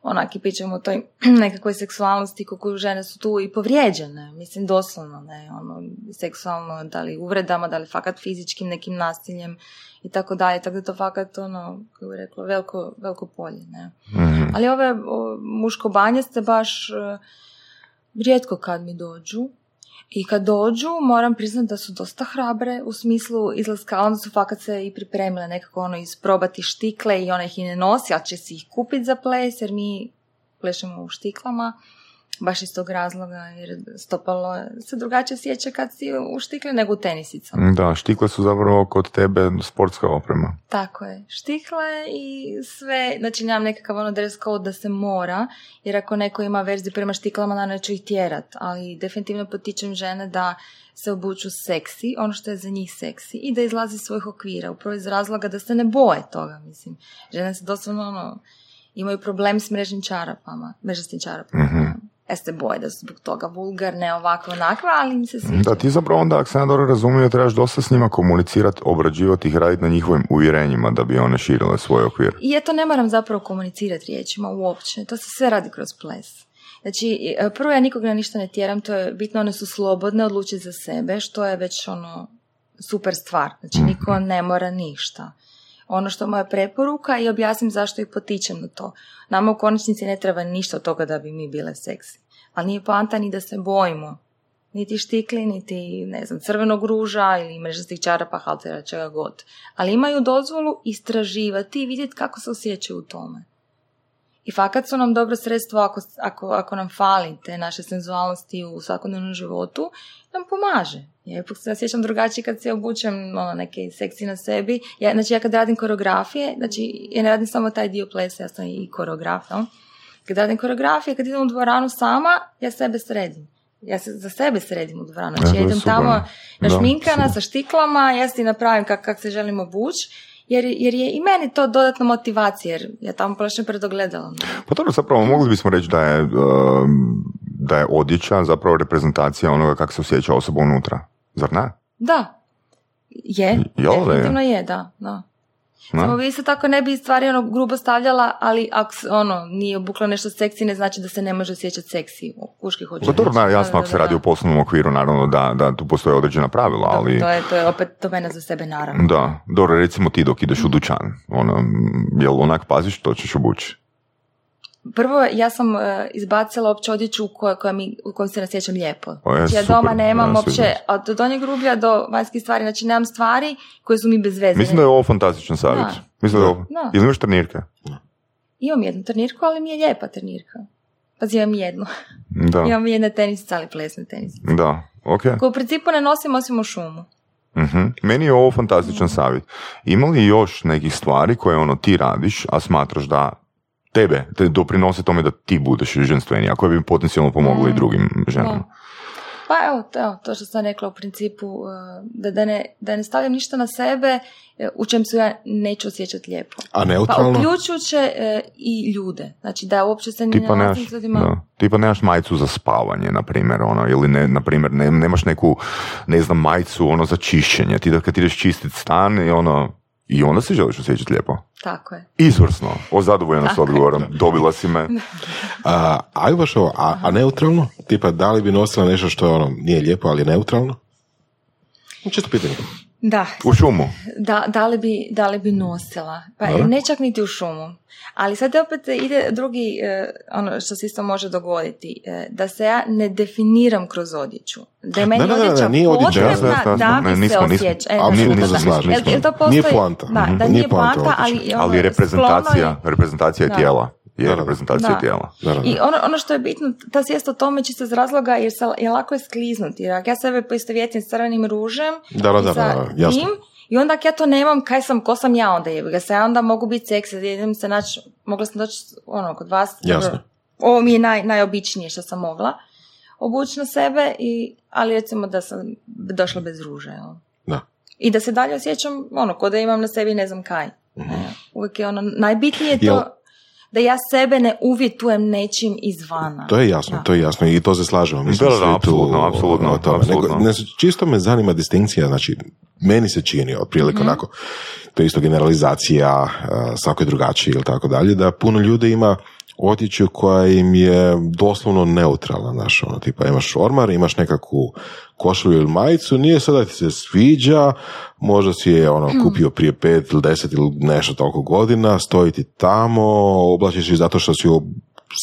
onak i pričamo o toj nekakvoj seksualnosti koju žene su tu i povrijeđene, mislim doslovno, ne, ono, seksualno, da li uvredama, da li fakat fizičkim nekim nasiljem i tako dalje, tako da to fakat, ono, kako bi rekla, veliko, veliko polje, ne. Mhm. Ali ove muško banje ste baš uh, rijetko kad mi dođu, i kad dođu, moram priznati da su dosta hrabre u smislu izlaska, onda su fakat se i pripremile nekako ono isprobati štikle i ona ih i ne nosi, ali će si ih kupiti za ples jer mi plešemo u štiklama baš iz tog razloga, jer stopalo se drugačije sjeća kad si u štikle nego u tenisicama. Da, štikle su zapravo kod tebe sportska oprema. Tako je, štikle i sve, znači nemam nekakav ono dress code da se mora, jer ako neko ima verziju prema štiklama, na neću ih tjerat, ali definitivno potičem žene da se obuču seksi, ono što je za njih seksi i da izlazi iz svojih okvira, upravo iz razloga da se ne boje toga, mislim. Žene se doslovno ono, imaju problem s mrežnim čarapama, mrežastim čarapama. mm ja se boje da su zbog toga vulgarne, ovako, onakva, ali im se sviđa. Da, ti zapravo onda, ako sam ja dobro razumio, trebaš dosta s njima komunicirati, obrađivati ih, raditi na njihovim uvjerenjima da bi one širile svoj okvir. I ja to ne moram zapravo komunicirati riječima uopće, to se sve radi kroz ples. Znači, e, prvo ja nikoga ništa ne tjeram, to je bitno, one su slobodne, odlučiti za sebe, što je već ono super stvar. Znači, niko mhm. ne mora ništa ono što je moja preporuka i objasnim zašto ih potičem na to. Nama u konačnici ne treba ništa od toga da bi mi bile seksi. Ali nije poanta ni da se bojimo. Niti štikli, niti, ne znam, crvenog ruža ili mrežastih čarapa, haltera, čega god. Ali imaju dozvolu istraživati i vidjeti kako se osjećaju u tome. I fakat su nam dobro sredstvo ako, ako, ako nam fali te naše senzualnosti u svakodnevnom životu, nam pomaže. Ja ipak se osjećam drugačije kad se obučem ono, neke seksi na sebi. Ja, znači ja kad radim koreografije, znači ja ne radim samo taj dio plesa, ja sam i koreograf, Kad radim koreografije, kad idem u dvoranu sama, ja sebe sredim. Ja se za sebe sredim u dvoranu. Znači ja idem tamo našminkana sa štiklama, ja si napravim kako kak se želim obući jer, jer je i meni to dodatna motivacija, jer ja tamo plašem pred ogledalom. Pa dobro, zapravo mogli bismo reći da je, um, da je odjeća zapravo reprezentacija onoga kako se osjeća osoba unutra, zar ne? Da, je, Jel, definitivno je, da, da. Bi se tako ne bi stvari ono grubo stavljala, ali ako ono, nije obukla nešto seksi, ne znači da se ne može osjećati seksi. Kuški hoće. Pa dobro, jasno, ako se radi u poslovnom okviru, naravno da, da tu postoje određena pravila, ali... To je, to je opet to mene za sebe, naravno. Da, dobro, recimo ti dok ideš u dućan, ono, jel onak paziš što ćeš obući? Prvo ja sam e, izbacila uopće odjeću u kojoj, koja mi, u kojoj se nasjećam lijepo. O, je, Znači ja super, doma nemam ja, uopće, sviđa od donjeg rublja do vanjskih stvari, znači nemam stvari koje su mi bez veze. Mislim da je ovo fantastičan savjet. Da. Mislim da je ovo... Da. Ili imaš trenirke? Imam jednu trenirku, ali mi je lijepa trenirka. Pazi, imam jednu. Da. Imam jedne tenisice, ali plesne tenisice. Da, ok. Koju u principu ne nosim osim u šumu. Mhm. Meni je ovo fantastičan savjet. Ima li još nekih stvari koje ono ti radiš, a smatraš da tebe, te doprinose tome da ti budeš ženstvenija, koje bi potencijalno pomoglo i drugim ženama? Da. Pa evo, to, evo, to što sam rekla u principu, uh, da, da, ne, da ne stavljam ništa na sebe e, u čem se ja neću osjećati lijepo. A Pa neutralno? uključujući e, i ljude. Znači da uopće se ne nalazim s ljudima. da, tipa nemaš majicu za spavanje, na primjer, ono, ili ne, na primjer, ne, nemaš neku, ne znam, majicu, ono, za čišćenje. Ti da kad ideš čistit stan i ono, i onda se želiš osjećati lijepo. Tako je. Izvrsno. O, zadovoljena s odgovorom. Dobila si me. A, ajde baš ovo, a, a neutralno? Tipa, da li bi nosila nešto što ono, nije lijepo, ali je neutralno? Čisto pitanje. Da, U šumu. da, da, li bi, da li bi nosila? Pa Dobro. ne čak niti u šumu. Ali sad opet ide drugi, e, ono što se isto može dogoditi, e, da se ja ne definiram kroz odjeću. Da je meni Da, da, da, da, odjeća nije odjeća, potrebna jasno, jasno, da bi Ne, se nismo, nismo. osjeća. E, se da- slažem. jel- jel to Nije poanta. Da, da Nije nije poanta ali, ono, Ali je reprezentacija, reprezentacija tijela. Je Da, da, da. reprezentacija Da. tijela. Da, da, da. I ono, ono što je bitno, ta svijest o tome čisto iz razloga jer se, je lako je skliznuti. Jer ako ja sebe poistovjetim s crvenim ružem Da, da, i da, da, da, jasno. tim, i onda ako ja to nemam, kaj sam, ko sam ja onda jebi ga se, ja onda mogu biti seksi, idem se naći, mogla sam doći ono, kod vas. Jasno. dobro, Ovo mi je naj, najobičnije što sam mogla obući na sebe, i, ali recimo da sam došla bez ruže. jel? Da. I da se dalje osjećam, ono, ko da imam na sebi ne znam kaj. E, Uvijek je ono, najbitnije je to Jel- da ja sebe ne uvjetujem nečim izvana. To je jasno, Da. to je jasno i to se slažemo. Mislim, Da, da, apsolutno, apsolutno, o tome. apsolutno. Nego, ne, čisto me zanima distinkcija, znači, meni se čini otprilike Mhm. onako, to je isto generalizacija, svako je drugačiji ili tako dalje, da puno ljudi ima odjeću koja im je doslovno neutralna, znaš, ono, tipa imaš ormar, imaš nekakvu košulju ili majicu, nije sad da ti se sviđa, možda si je ono Hmm. kupio prije pet ili deset ili nešto toliko godina, stoji ti tamo, oblačiš i zato što si ju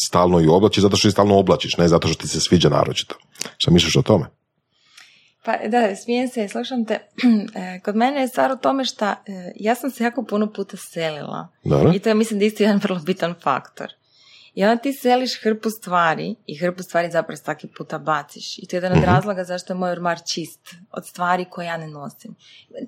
stalno i oblačiš, zato što i stalno oblačiš, ne zato što ti se sviđa naročito. Šta misliš o tome? Pa da, smijem se, slušam te. E, Kod mene je stvar u tome što ja sam se jako puno puta selila. Dobro. I to je mislim da isto jedan vrlo bitan faktor. I onda ti seliš hrpu stvari i hrpu stvari zapravo svaki puta baciš. I to je jedan od razloga zašto je moj ormar čist od stvari koje ja ne nosim.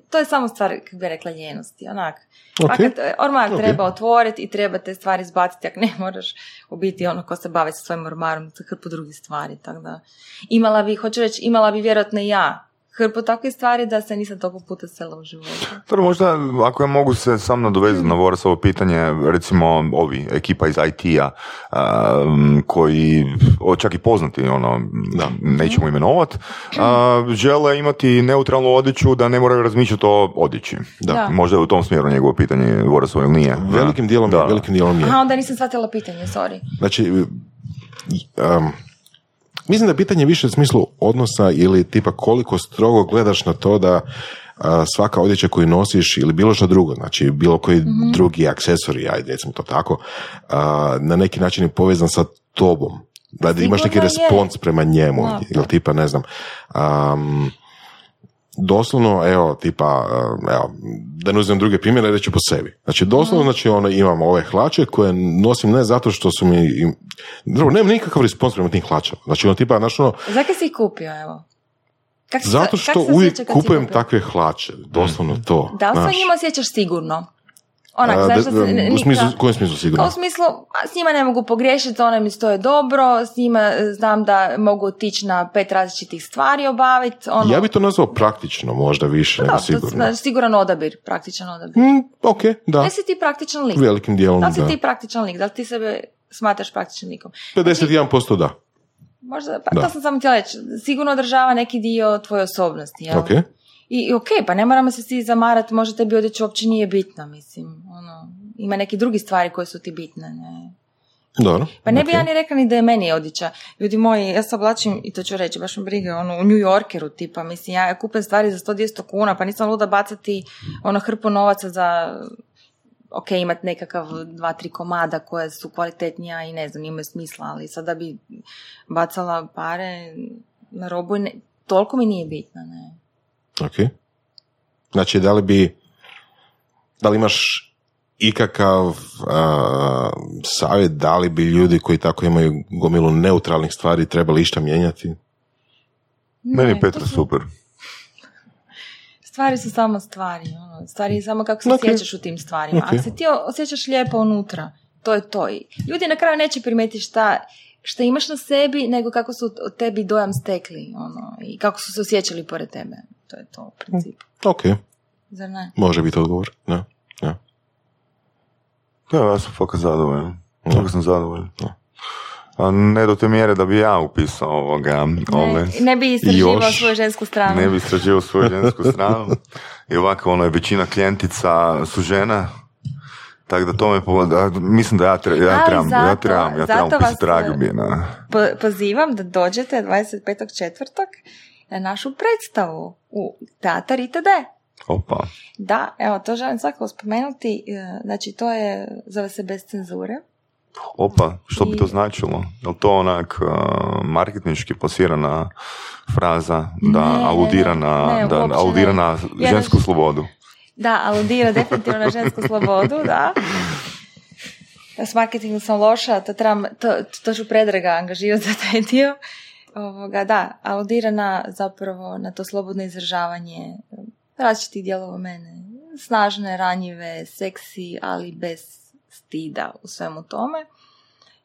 To je samo stvar, kako bi rekla, ljenosti. Onak. Pa Ok. kad ormar Ok. treba otvoriti i treba te stvari izbaciti, ako ne moraš u biti ono ko se bavi sa svojim ormarom, to hrpu drugih stvari. Tako da, imala bi, hoću reći, imala bi vjerojatno ja hrpu takvih stvari da se nisam toliko puta sela u životu. Dobro, možda, ako ja mogu se sam nadovezati na Vorasovo pitanje, recimo ovi, ekipa iz IT-a, um, koji, o, čak i poznati, ono, nećemo imenovat, a, žele imati neutralnu odjeću da ne moraju razmišljati o odjeći. Da. Da. Možda je u tom smjeru njegovo pitanje Vorasovo ili nije. Velikim dijelom je, Da. velikim dijelom je. Aha, onda nisam shvatila pitanje, sorry. Znači, um, mislim da je pitanje više u smislu odnosa ili tipa koliko strogo gledaš na to da a, svaka odjeća koju nosiš ili bilo što drugo, znači bilo koji drugi aksesori, ajde recimo to tako, a, na neki način je povezan sa tobom. Da imaš neki respons prema njemu, Da. ili tipa, ne znam, um, doslovno, evo, tipa, uh, evo, da ne uzmem druge primjere, reći ću po sebi. Znači, doslovno, znači, ono, imam ove hlače koje nosim ne zato što su mi, im, drugo, nemam nikakav respons prema tim hlačama. Znači, ono, tipa, znaš, ono, Zakaj si ih kupio, evo? Kak se- zato što uvijek si kupujem takve hlače, doslovno to. Da li se njima osjećaš sigurno? Onak, A, da- da se u smislu, kojem smislu sigurno? U smislu, a, s njima ne mogu pogriješiti, one mi stoje dobro, s njima e, znam da mogu otići na pet različitih stvari obaviti. Ono, Ja bi to nazvao praktično, možda više, da, nego sigurno. znači siguran odabir, praktičan odabir. Mm, ok, da, si ti praktičan lik? velikim dijelom Da li si da. ti praktičan lik? Da li ti sebe smatraš praktičan likom? 51% da. Možda, pa Da. to sam samo htjela reći, sigurno održava neki dio tvoje osobnosti. Jel? Ok. I, i ok, pa ne moramo se svi zamarati, možda tebi odjeća uopće nije bitna, mislim. Ono, ima neki drugi stvari koje su ti bitne. Ne? Dobro. Pa ne bi ok. ja ni rekla ni da je meni odjeća. Ljudi moji, ja se oblačim, i to ću reći, baš me briga, ono, u New Yorkeru tipa, mislim, ja kupim stvari za 100-200 kuna, pa nisam luda bacati ono hrpu novaca za ok, imati nekakav dva, tri komada koja su kvalitetnija i ne znam, imaju smisla, ali sada bi bacala pare na robu, ne, toliko mi nije bitno, ne. Ok. Znači, da li bi, da li imaš ikakav uh, savjet, da li bi ljudi koji tako imaju gomilu neutralnih stvari trebali išta mijenjati? Meni je Ne, Petra su- super. Stvari su samo stvari. Ono. Stvari je samo kako se Ok. osjećaš u tim stvarima. Ok. Ako se ti osjećaš lijepo unutra, to je to. I ljudi na kraju neće primetiti šta, šta imaš na sebi, nego kako su od tebi dojam stekli. Ono, I kako su se osjećali pored tebe. To je to u principu. Ok, Zar ne? može biti odgovor. Da. Da. Da, ja sam fakat zadovoljan. Fakat sam zadovoljan. Da. A ne do te mjere da bi ja upisao ovoga, ove, Ne, ne bi istraživao još svoju žensku stranu. ne bi istraživao svoju žensku stranu. I ovako, ono je većina klijentica su žena, tako da to me po- da, mislim da ja, tre- ja trebam, ja zato- trebam, ja trebam na... Po- pozivam da dođete 25.4. na našu predstavu u Teatar ITD. Opa. Da, evo, to želim svakako spomenuti. e, Znači, to je, zove se bez cenzure. Opa, što bi to I- značilo? Je li to onak uh, marketinški plasirana fraza da Ne, aludira na, ne, da aludira na Ja žensku naš- slobodu? Da, aludira definitivno na žensku slobodu, da. S marketingom sam loša, to, trebam, to, to ću predraga angažirati za taj dio. Ovoga, da, aludira na zapravo na to slobodno izražavanje e, različitih dijelova mene. Snažne, ranjive, seksi, ali bez stida u svemu tome.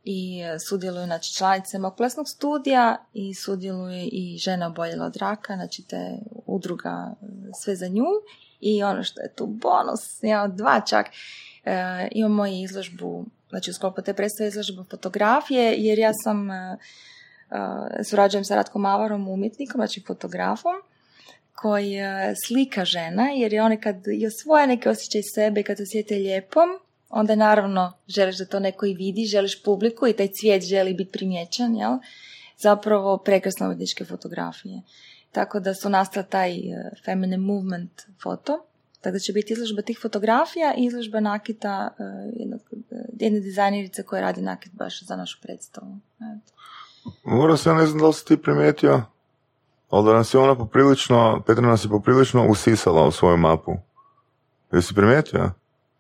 I e, sudjeluju znači, članice mog plesnog studija i sudjeluje i žena oboljela od raka, znači te udruga e, sve za nju. I ono što je tu bonus, ja dva čak, e, imamo i izložbu, znači u sklopu te predstave izložbu fotografije, jer ja sam, e, surađujem sa Ratkom Avarom, umjetnikom, znači fotografom, koji e, slika žena, jer je one kad i osvoje neke osjećaj sebe, kad se lijepom, onda naravno želiš da to neko i vidi, želiš publiku i taj cvijet želi biti primjećen, jel? Zapravo prekrasno umjetničke fotografije. Tako da su nastala taj e, feminine movement foto. Tako da će biti izložba tih fotografija i izložba nakita jedne dizajnerice koja radi nakit baš za našu predstavu. Eto. Moram se, ne znam da li si ti primijetio, ali da nas je ona poprilično, Petra nas je poprilično usisala u svoju mapu. Jesi primijetio?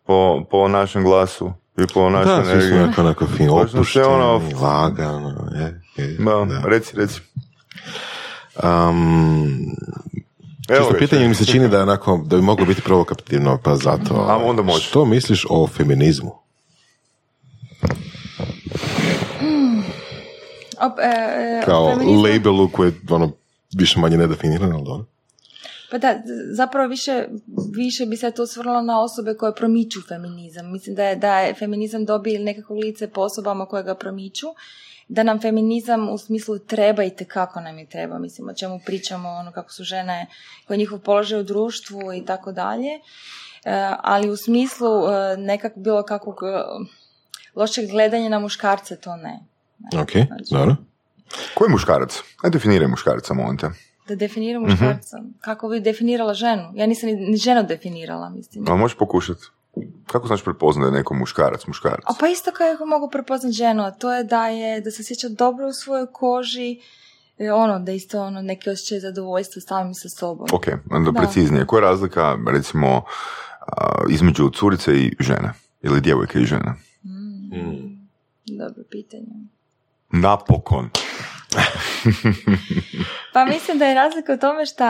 Po, po našem glasu i po našoj Da, svi energiji. onako, onako fin, opušteni, ono- lagano. Je, je, Da, da. reci, reci. Um, Evo čisto pitanje mi se čini da, onako, da bi moglo biti provokativno, pa zato. A onda može. Što misliš o feminizmu? Op, e, e, Kao feminizam- labelu koji je ono, više manje nedefiniran, ali dobro. Pa da, zapravo više, više bi se to osvrnulo na osobe koje promiču feminizam. Mislim da je, da je feminizam dobio nekako lice po osobama koje ga promiču, da nam feminizam u smislu treba i tekako nam je treba. Mislim, o čemu pričamo, ono kako su žene, koji njihov položaj u društvu i tako dalje. E, ali u smislu e, nekak bilo kakvog lošeg gledanja na muškarce, to ne. Ok, Znači- dobro. Ko je muškarac? Ajde definiraj muškarca, molim te. Da definiram muškarca. Kako bi definirala ženu? Ja nisam ni, ni ženu definirala, mislim. A možeš pokušati? Kako znaš prepoznat da je neko muškarac, muškarac? A pa isto kako mogu prepoznati ženu, a to je da je, da se osjeća dobro u svojoj koži, e, ono, da isto ono, neki osjećaj zadovoljstva samim sa sobom. Ok, onda Da. preciznije. Koja je razlika, recimo, između curice i žene? Ili djevojke i žene? Mm. Dobro pitanje. Napokon. Pa mislim da je razlika u tome što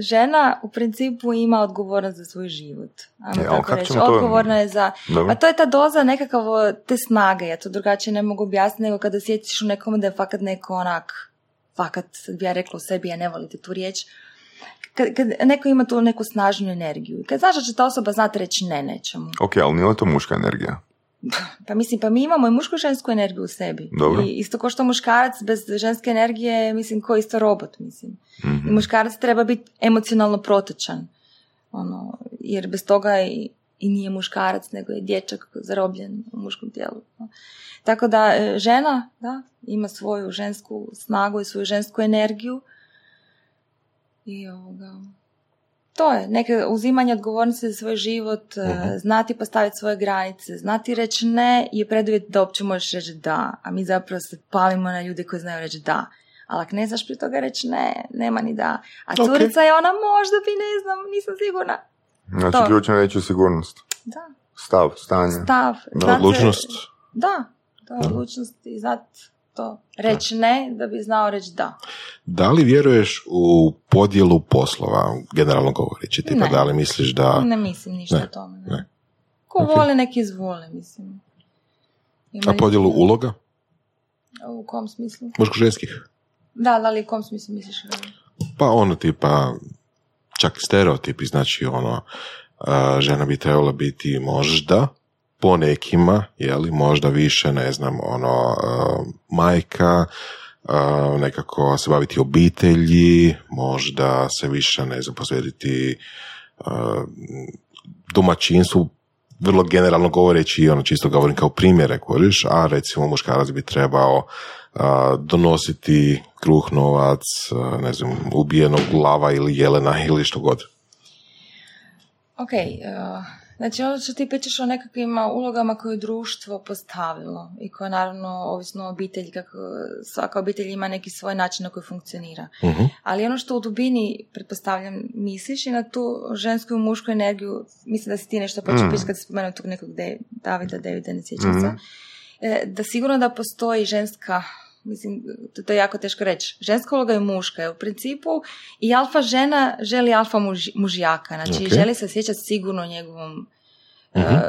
žena u principu ima odgovornost za svoj život. Ajmo E, ali tako reći. ćemo to- Odgovorna je za... Dobro. A to je ta doza nekakav te snage, ja to drugačije ne mogu objasniti nego kada sjetiš u nekom da je fakat neko onak, fakat, bi ja rekla u sebi, ja ne volite tu riječ, kad, kad neko ima tu neku snažnu energiju. Kad znaš da će ta osoba znati reći ne nečemu. Ok, ali nije to muška energija? Pa mislim, pa mi imamo i mušku i žensku energiju u sebi. Dobro. I isto ko što muškarac bez ženske energije, mislim, ko isto robot, mislim. Mhm. I muškarac treba biti emocionalno protočan. Ono, jer bez toga i, i nije muškarac, nego je dječak zarobljen u muškom tijelu. Tako da e, žena da, ima svoju žensku snagu i svoju žensku energiju. I ovoga, to je, neke uzimanje odgovornosti za svoj život, uh znati postaviti svoje granice, znati reći ne je preduvjet da uopće možeš reći da, a mi zapravo se palimo na ljude koji znaju reći da. Ali ako ne znaš pri toga reći ne, nema ni da. A curica je ona možda bi ne znam, nisam sigurna. Znači, ključno reći sigurnost. Da. Stav, stanje. Stav. Da, odlučnost. Da, to je odlučnost i znati to reći ne da bi znao reći da. Da li vjeruješ u podjelu poslova, generalno govoreći? Tipa, Ne. da li misliš da... Ne mislim ništa Ne, o tome. Ne. ne. Ko Ok. vole, neki izvole, mislim. Ima A podjelu uloga? U kom smislu? Muško-ženskih? Da, da li u kom smislu misliš? Pa ono tipa, čak stereotipi, znači ono, žena bi trebala biti možda, po nekima, jeli, možda više, ne znam, ono, a, majka, a, nekako se baviti obitelji, možda se više, ne znam, posvetiti a, domaćinstvu, vrlo generalno govoreći, ono čisto govorim kao primjere koriš, a recimo muškarac bi trebao donositi kruh, novac, ne znam, ubijenog lava ili jelena ili što god. Ok, uh, znači ono što ti pričaš o nekakvim ulogama koje je društvo postavilo i koje naravno ovisno o obitelji, kako svaka obitelj ima neki svoj način na koji funkcionira. Mhm. Ali ono što u dubini, pretpostavljam, misliš i na tu žensku i mušku energiju, mislim da si ti nešto počeo Mm. pričati kad si spomenuo tog nekog De- Davida, Davida, ne sjećam se. E, da sigurno da postoji ženska, mislim, to, je jako teško reći, ženska uloga i muška je u principu i alfa žena želi alfa muž, mužjaka, znači Ok. želi se osjećati sigurno u njegovom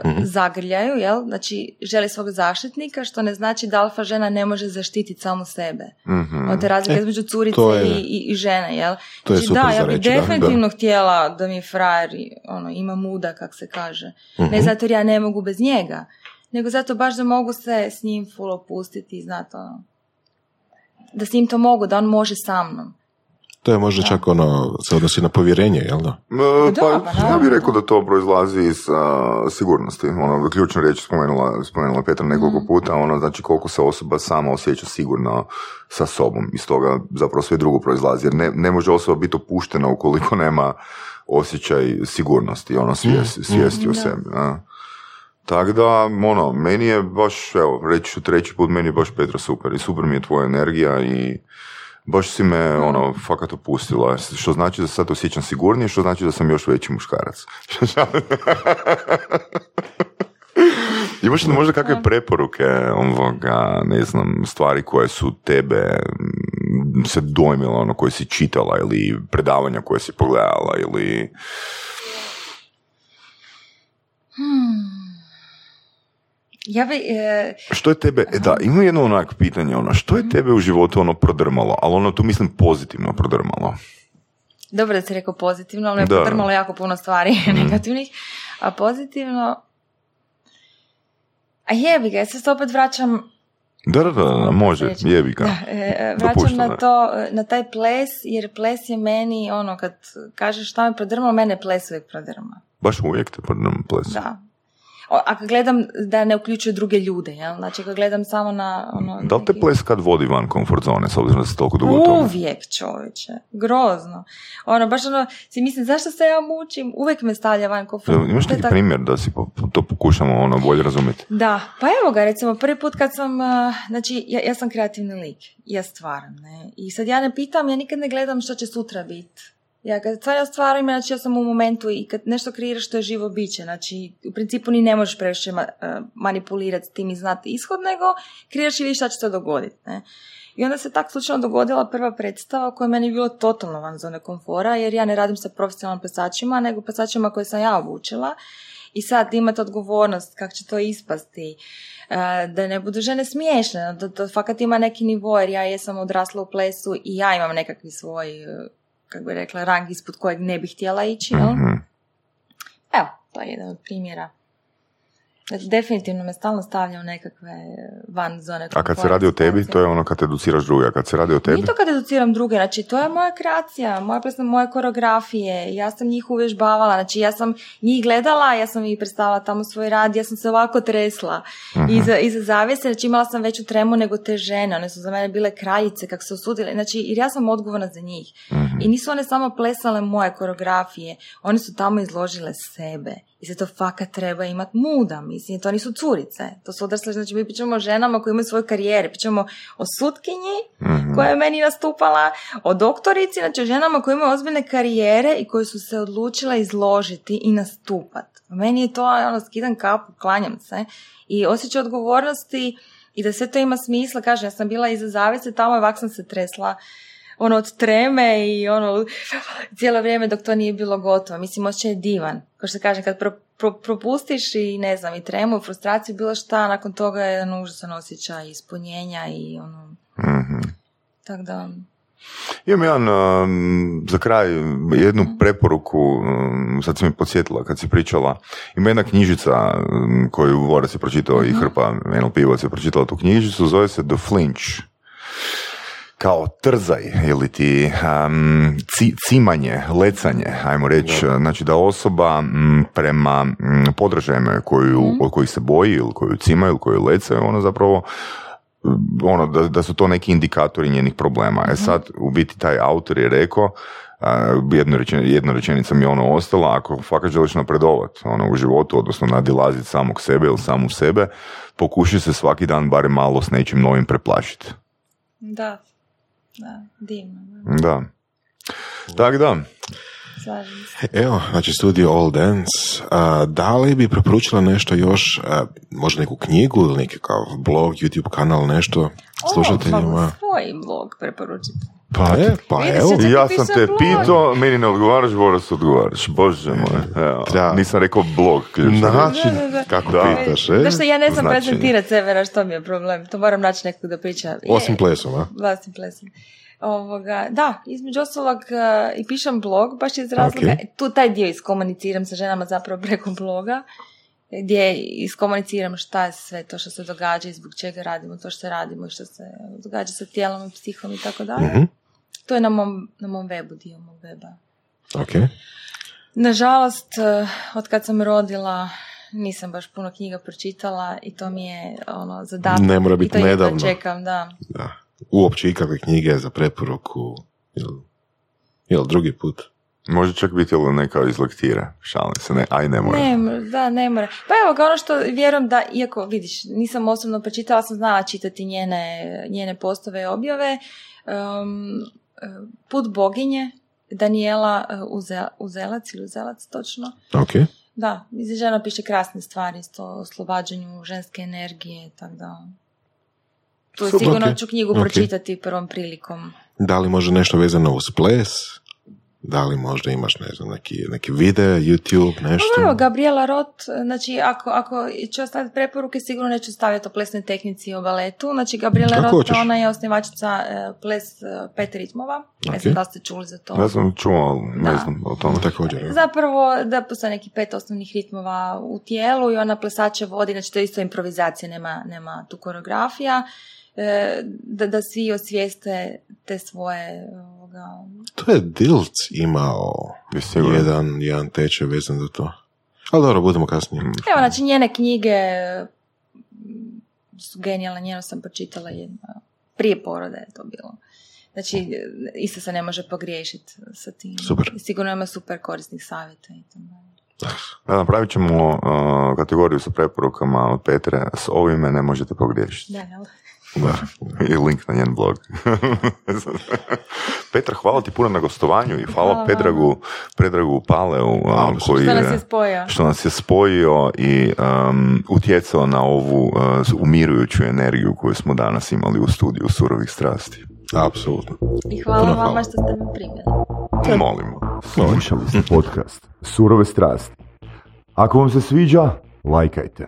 mhm. zagrljaju, jel? Znači, želi svog zaštitnika, što ne znači da alfa žena ne može zaštititi samu sebe. Mhm. Od te razlike E, između curice je- i, i, žene, jel? To je znači, super da, ja bi reći, da, definitivno htjela da mi je frajer, ono, ima muda, kak se kaže. Ne Mhm. zato jer ja ne mogu bez njega, nego zato baš da mogu se s njim full opustiti i znati, ono, da s njim to mogu, da on može sa mnom. To je možda čak ono, se odnosi na povjerenje, jel da? Da, Pa, pa ja bih rekao da to proizlazi iz a, sigurnosti. Ono, ključnu riječ spomenula, spomenula Petra nekoliko puta, ono, znači koliko se osoba sama osjeća sigurno sa sobom. Iz toga zapravo sve drugo proizlazi. Jer ne, ne može osoba biti opuštena ukoliko nema osjećaj sigurnosti, ono, svijesti, svijesti o Da. sebi. a. Tako da, ono, meni je baš, evo, reći ću treći put, meni je baš Petra super i super mi je tvoja energija i baš si me, ono, fakat opustila, što znači da se sad osjećam sigurnije, što znači da sam još veći muškarac. Imaš li možda kakve preporuke, ovoga, ne znam, stvari koje su tebe mm, se dojmile, ono, koje si čitala ili predavanja koje si pogledala ili... Ja bi, e, Što je tebe, e, da, ima jedno onak pitanje, ono, što je tebe u životu ono prodrmalo, ali ono, tu mislim pozitivno prodrmalo. dobro da si rekao pozitivno, ali je. Mhm. potrmalo jako puno stvari negativnih, a pozitivno, a jebi ga, ja se opet vraćam Da, da, da, da, može, jebi ga. Da, e, vraćam na to, e, na taj ples, jer ples je meni, ono, kad kažeš šta me prodrmalo, mene ples uvijek prodrma. Baš uvijek te prodrma ples. Da. Ako gledam da ne uključuje druge ljude, jel? Znači, ako gledam samo na... Ono, Da li te neki- ples kad vodi van komfort zone, s obzirom da se toliko dugo tome? Uvijek čovječe, grozno. Ono, baš ono, si mislim, zašto se ja mučim? Uvijek me stavlja van komfort. Jel Imaš neki primjer da si to pokušamo ono bolje razumjeti? Da, pa evo ga, recimo, prvi put kad sam, uh, znači, ja, ja sam kreativni lik, ja stvaram, ne, i sad ja ne pitam, ja nikad ne gledam što će sutra biti. Ja kad stvarno stvaram, znači ja sam u momentu i kad nešto kreiraš to je živo biće, znači u principu ni ne možeš previše uh, manipulirati tim i znati ishod, nego kreiraš i vidiš šta će se dogoditi, ne. I onda se tak slučajno dogodila prva predstava koja je meni bilo totalno van zone komfora, jer ja ne radim sa profesionalnim plesačima, nego plesačima koje sam ja obučila. I sad imate odgovornost kako će to ispasti, e, da ne budu žene smiješne, da to fakat ima neki nivo, jer ja jesam odrasla u plesu i ja imam nekakvi svoj, e, kako bi rekla, rang ispod kojeg ne bih htjela ići, jel? Mhm. Evo, to je jedan od primjera. Definitivno me stalno stavlja u nekakve van zone. A kad se radi o tebi, to je ono kad educiraš druge, a kad se radi o tebi? Nije to kad educiram druge, znači to je moja kreacija, moja plesna, moje koreografije, ja sam njih uvježbavala, znači ja sam njih gledala, ja sam ih predstavila tamo svoj rad, ja sam se ovako tresla uh iza, iza zavijese, znači imala sam veću tremu nego te žene, one su za mene bile kraljice kako se osudile, znači jer ja sam odgovorna za njih. Mhm. I nisu one samo plesale moje koreografije, one su tamo izložile sebe i se to fakat treba imati muda, mislim, to nisu curice, to su odrasle, znači mi pričamo o ženama koji imaju svoje karijere, pričamo o sutkinji Mhm. koja je meni nastupala, o doktorici, znači o ženama koje imaju ozbiljne karijere i koje su se odlučile izložiti i nastupat. Meni je to, ono, skidam kapu, klanjam se i osjećaj odgovornosti i da sve to ima smisla, kažem, ja sam bila iza zavese, tamo i ovak sam se tresla, ono od treme i ono cijelo vrijeme dok to nije bilo gotovo. Mislim, osjećaj je divan. Kao što se kaže, kad pro, pro- propustiš i ne znam, i tremu, i frustraciju, bilo šta, nakon toga je jedan užasan osjećaj ispunjenja i ono, Mhm. tako da... Imam jedan, um, za kraj, jednu preporuku, um, sad si mi podsjetila kad si pričala, ima jedna knjižica um, koju Vorac je pročitao i Hrpa, NLP Pivac je pročitala tu knjižicu, zove se The Flinch. Kao trzaj ili ti um, ci- cimanje, lecanje, ajmo reći, znači da osoba m, prema m, podražajima koju, od kojih se boji ili koju cimaju ili koju lecaju, ona zapravo ono, da, da su to neki indikatori njenih problema. E sad, u biti taj autor je rekao, a, jednu rečen, jedna rečenica mi je ono ostala, ako fakat želiš napredovat ono, u životu, odnosno nadilaziti samog sebe ili samu sebe, pokušaj se svaki dan barem malo s nečim novim preplašiti. Da, da, divno. Da. Tak da. Se. Evo, znači studio All Dance. A, da li bi preporučila nešto još, a, možda neku knjigu ili nekakav blog, YouTube kanal, nešto O, slušateljima? pa svoj blog preporučite. Pa, e, pa evo. Ja sam te blog. pitao, meni ne odgovaraš, Boras odgovaraš. Bože moj. Evo, Da. Nisam rekao blog. ključno. Način Da, da, da. kako Da. pitaš, e? Zašto što ja ne znam Značenje. prezentirati sebe, na što mi je problem. To moram naći nekog da priča. Je, Osim plesom, a? Vlastnim plesom. Ovoga, da, između ostalog eh, i pišem blog, baš iz razloga, Ok. tu taj dio iskomuniciram sa ženama zapravo preko bloga, gdje iskomuniciram šta je sve to što se događa i zbog čega radimo to što radimo i što se događa sa tijelom i psihom i tako dalje. Mhm. To je na mom, na mom webu, dio mog weba. Ok. Nažalost, eh, od kad sam rodila, nisam baš puno knjiga pročitala i to mi je ono zadatak. Ne mora I biti to nedavno. čekam, da. Da. Uopće ikakve knjige za preporuku ili, ili drugi put. Može čak biti ili neka iz lektire. Šalim se, ne, aj ne mora. Ne, da, ne mora. Pa evo ga ono što vjerujem da, iako vidiš, nisam osobno pročitala, sam znala čitati njene, njene postove i objave. Um, Put boginje, Daniela uh, Uze, Uzelac ili Uzelac točno. Ok. Da, iz žena piše krasne stvari isto o oslobađanju ženske energije, tako da... Tu sigurno ok. ću knjigu Ok. pročitati prvom prilikom. Da li može nešto vezano uz ples? Da li možda imaš, ne znam, neki, neki video, YouTube, nešto? Pa evo, Gabriela Roth, znači ako, ako ću ostaviti preporuke, sigurno neću staviti o plesnoj tehnici i o baletu. Znači Gabriela Kako Roth, hoćeš. ona je osnivačica e, ples e, pet ritmova. Ne Ok. znam da ste čuli za to. Ja sam čuo, ne Da. znam o tome. Također. Zapravo da postoje neki pet osnovnih ritmova u tijelu i ona plesače vodi, znači to je isto improvizacija, nema, nema tu koreografija. E, da, da svi osvijeste te svoje ovoga, To je Dilc imao siguran? jedan, jedan tečaj vezan za to. Ali dobro, budemo kasnije. Evo, znači njene knjige su genijalne, njeno sam pročitala jedna, prije porode je to bilo. Znači, isto se ne može pogriješiti sa tim. Super. Sigurno ima super korisnih savjeta i tako. Da, napravit ćemo uh, kategoriju sa preporukama od Petre. S ovime ne možete pogriješiti. Da, jel? Da. I link na njen blog. Petra, hvala ti puno na gostovanju i hvala, Hvala Predragu, Predragu Paleu uh, koji Što nas je spojio. što nas je spojio i um, utjecao na ovu uh, umirujuću energiju koju smo danas imali u studiju Surovih strasti. Apsolutno. I hvala Puno vama hvala. što ste me primili. Molimo. Slušali ste podcast Surove strasti. Ako vam se sviđa, lajkajte.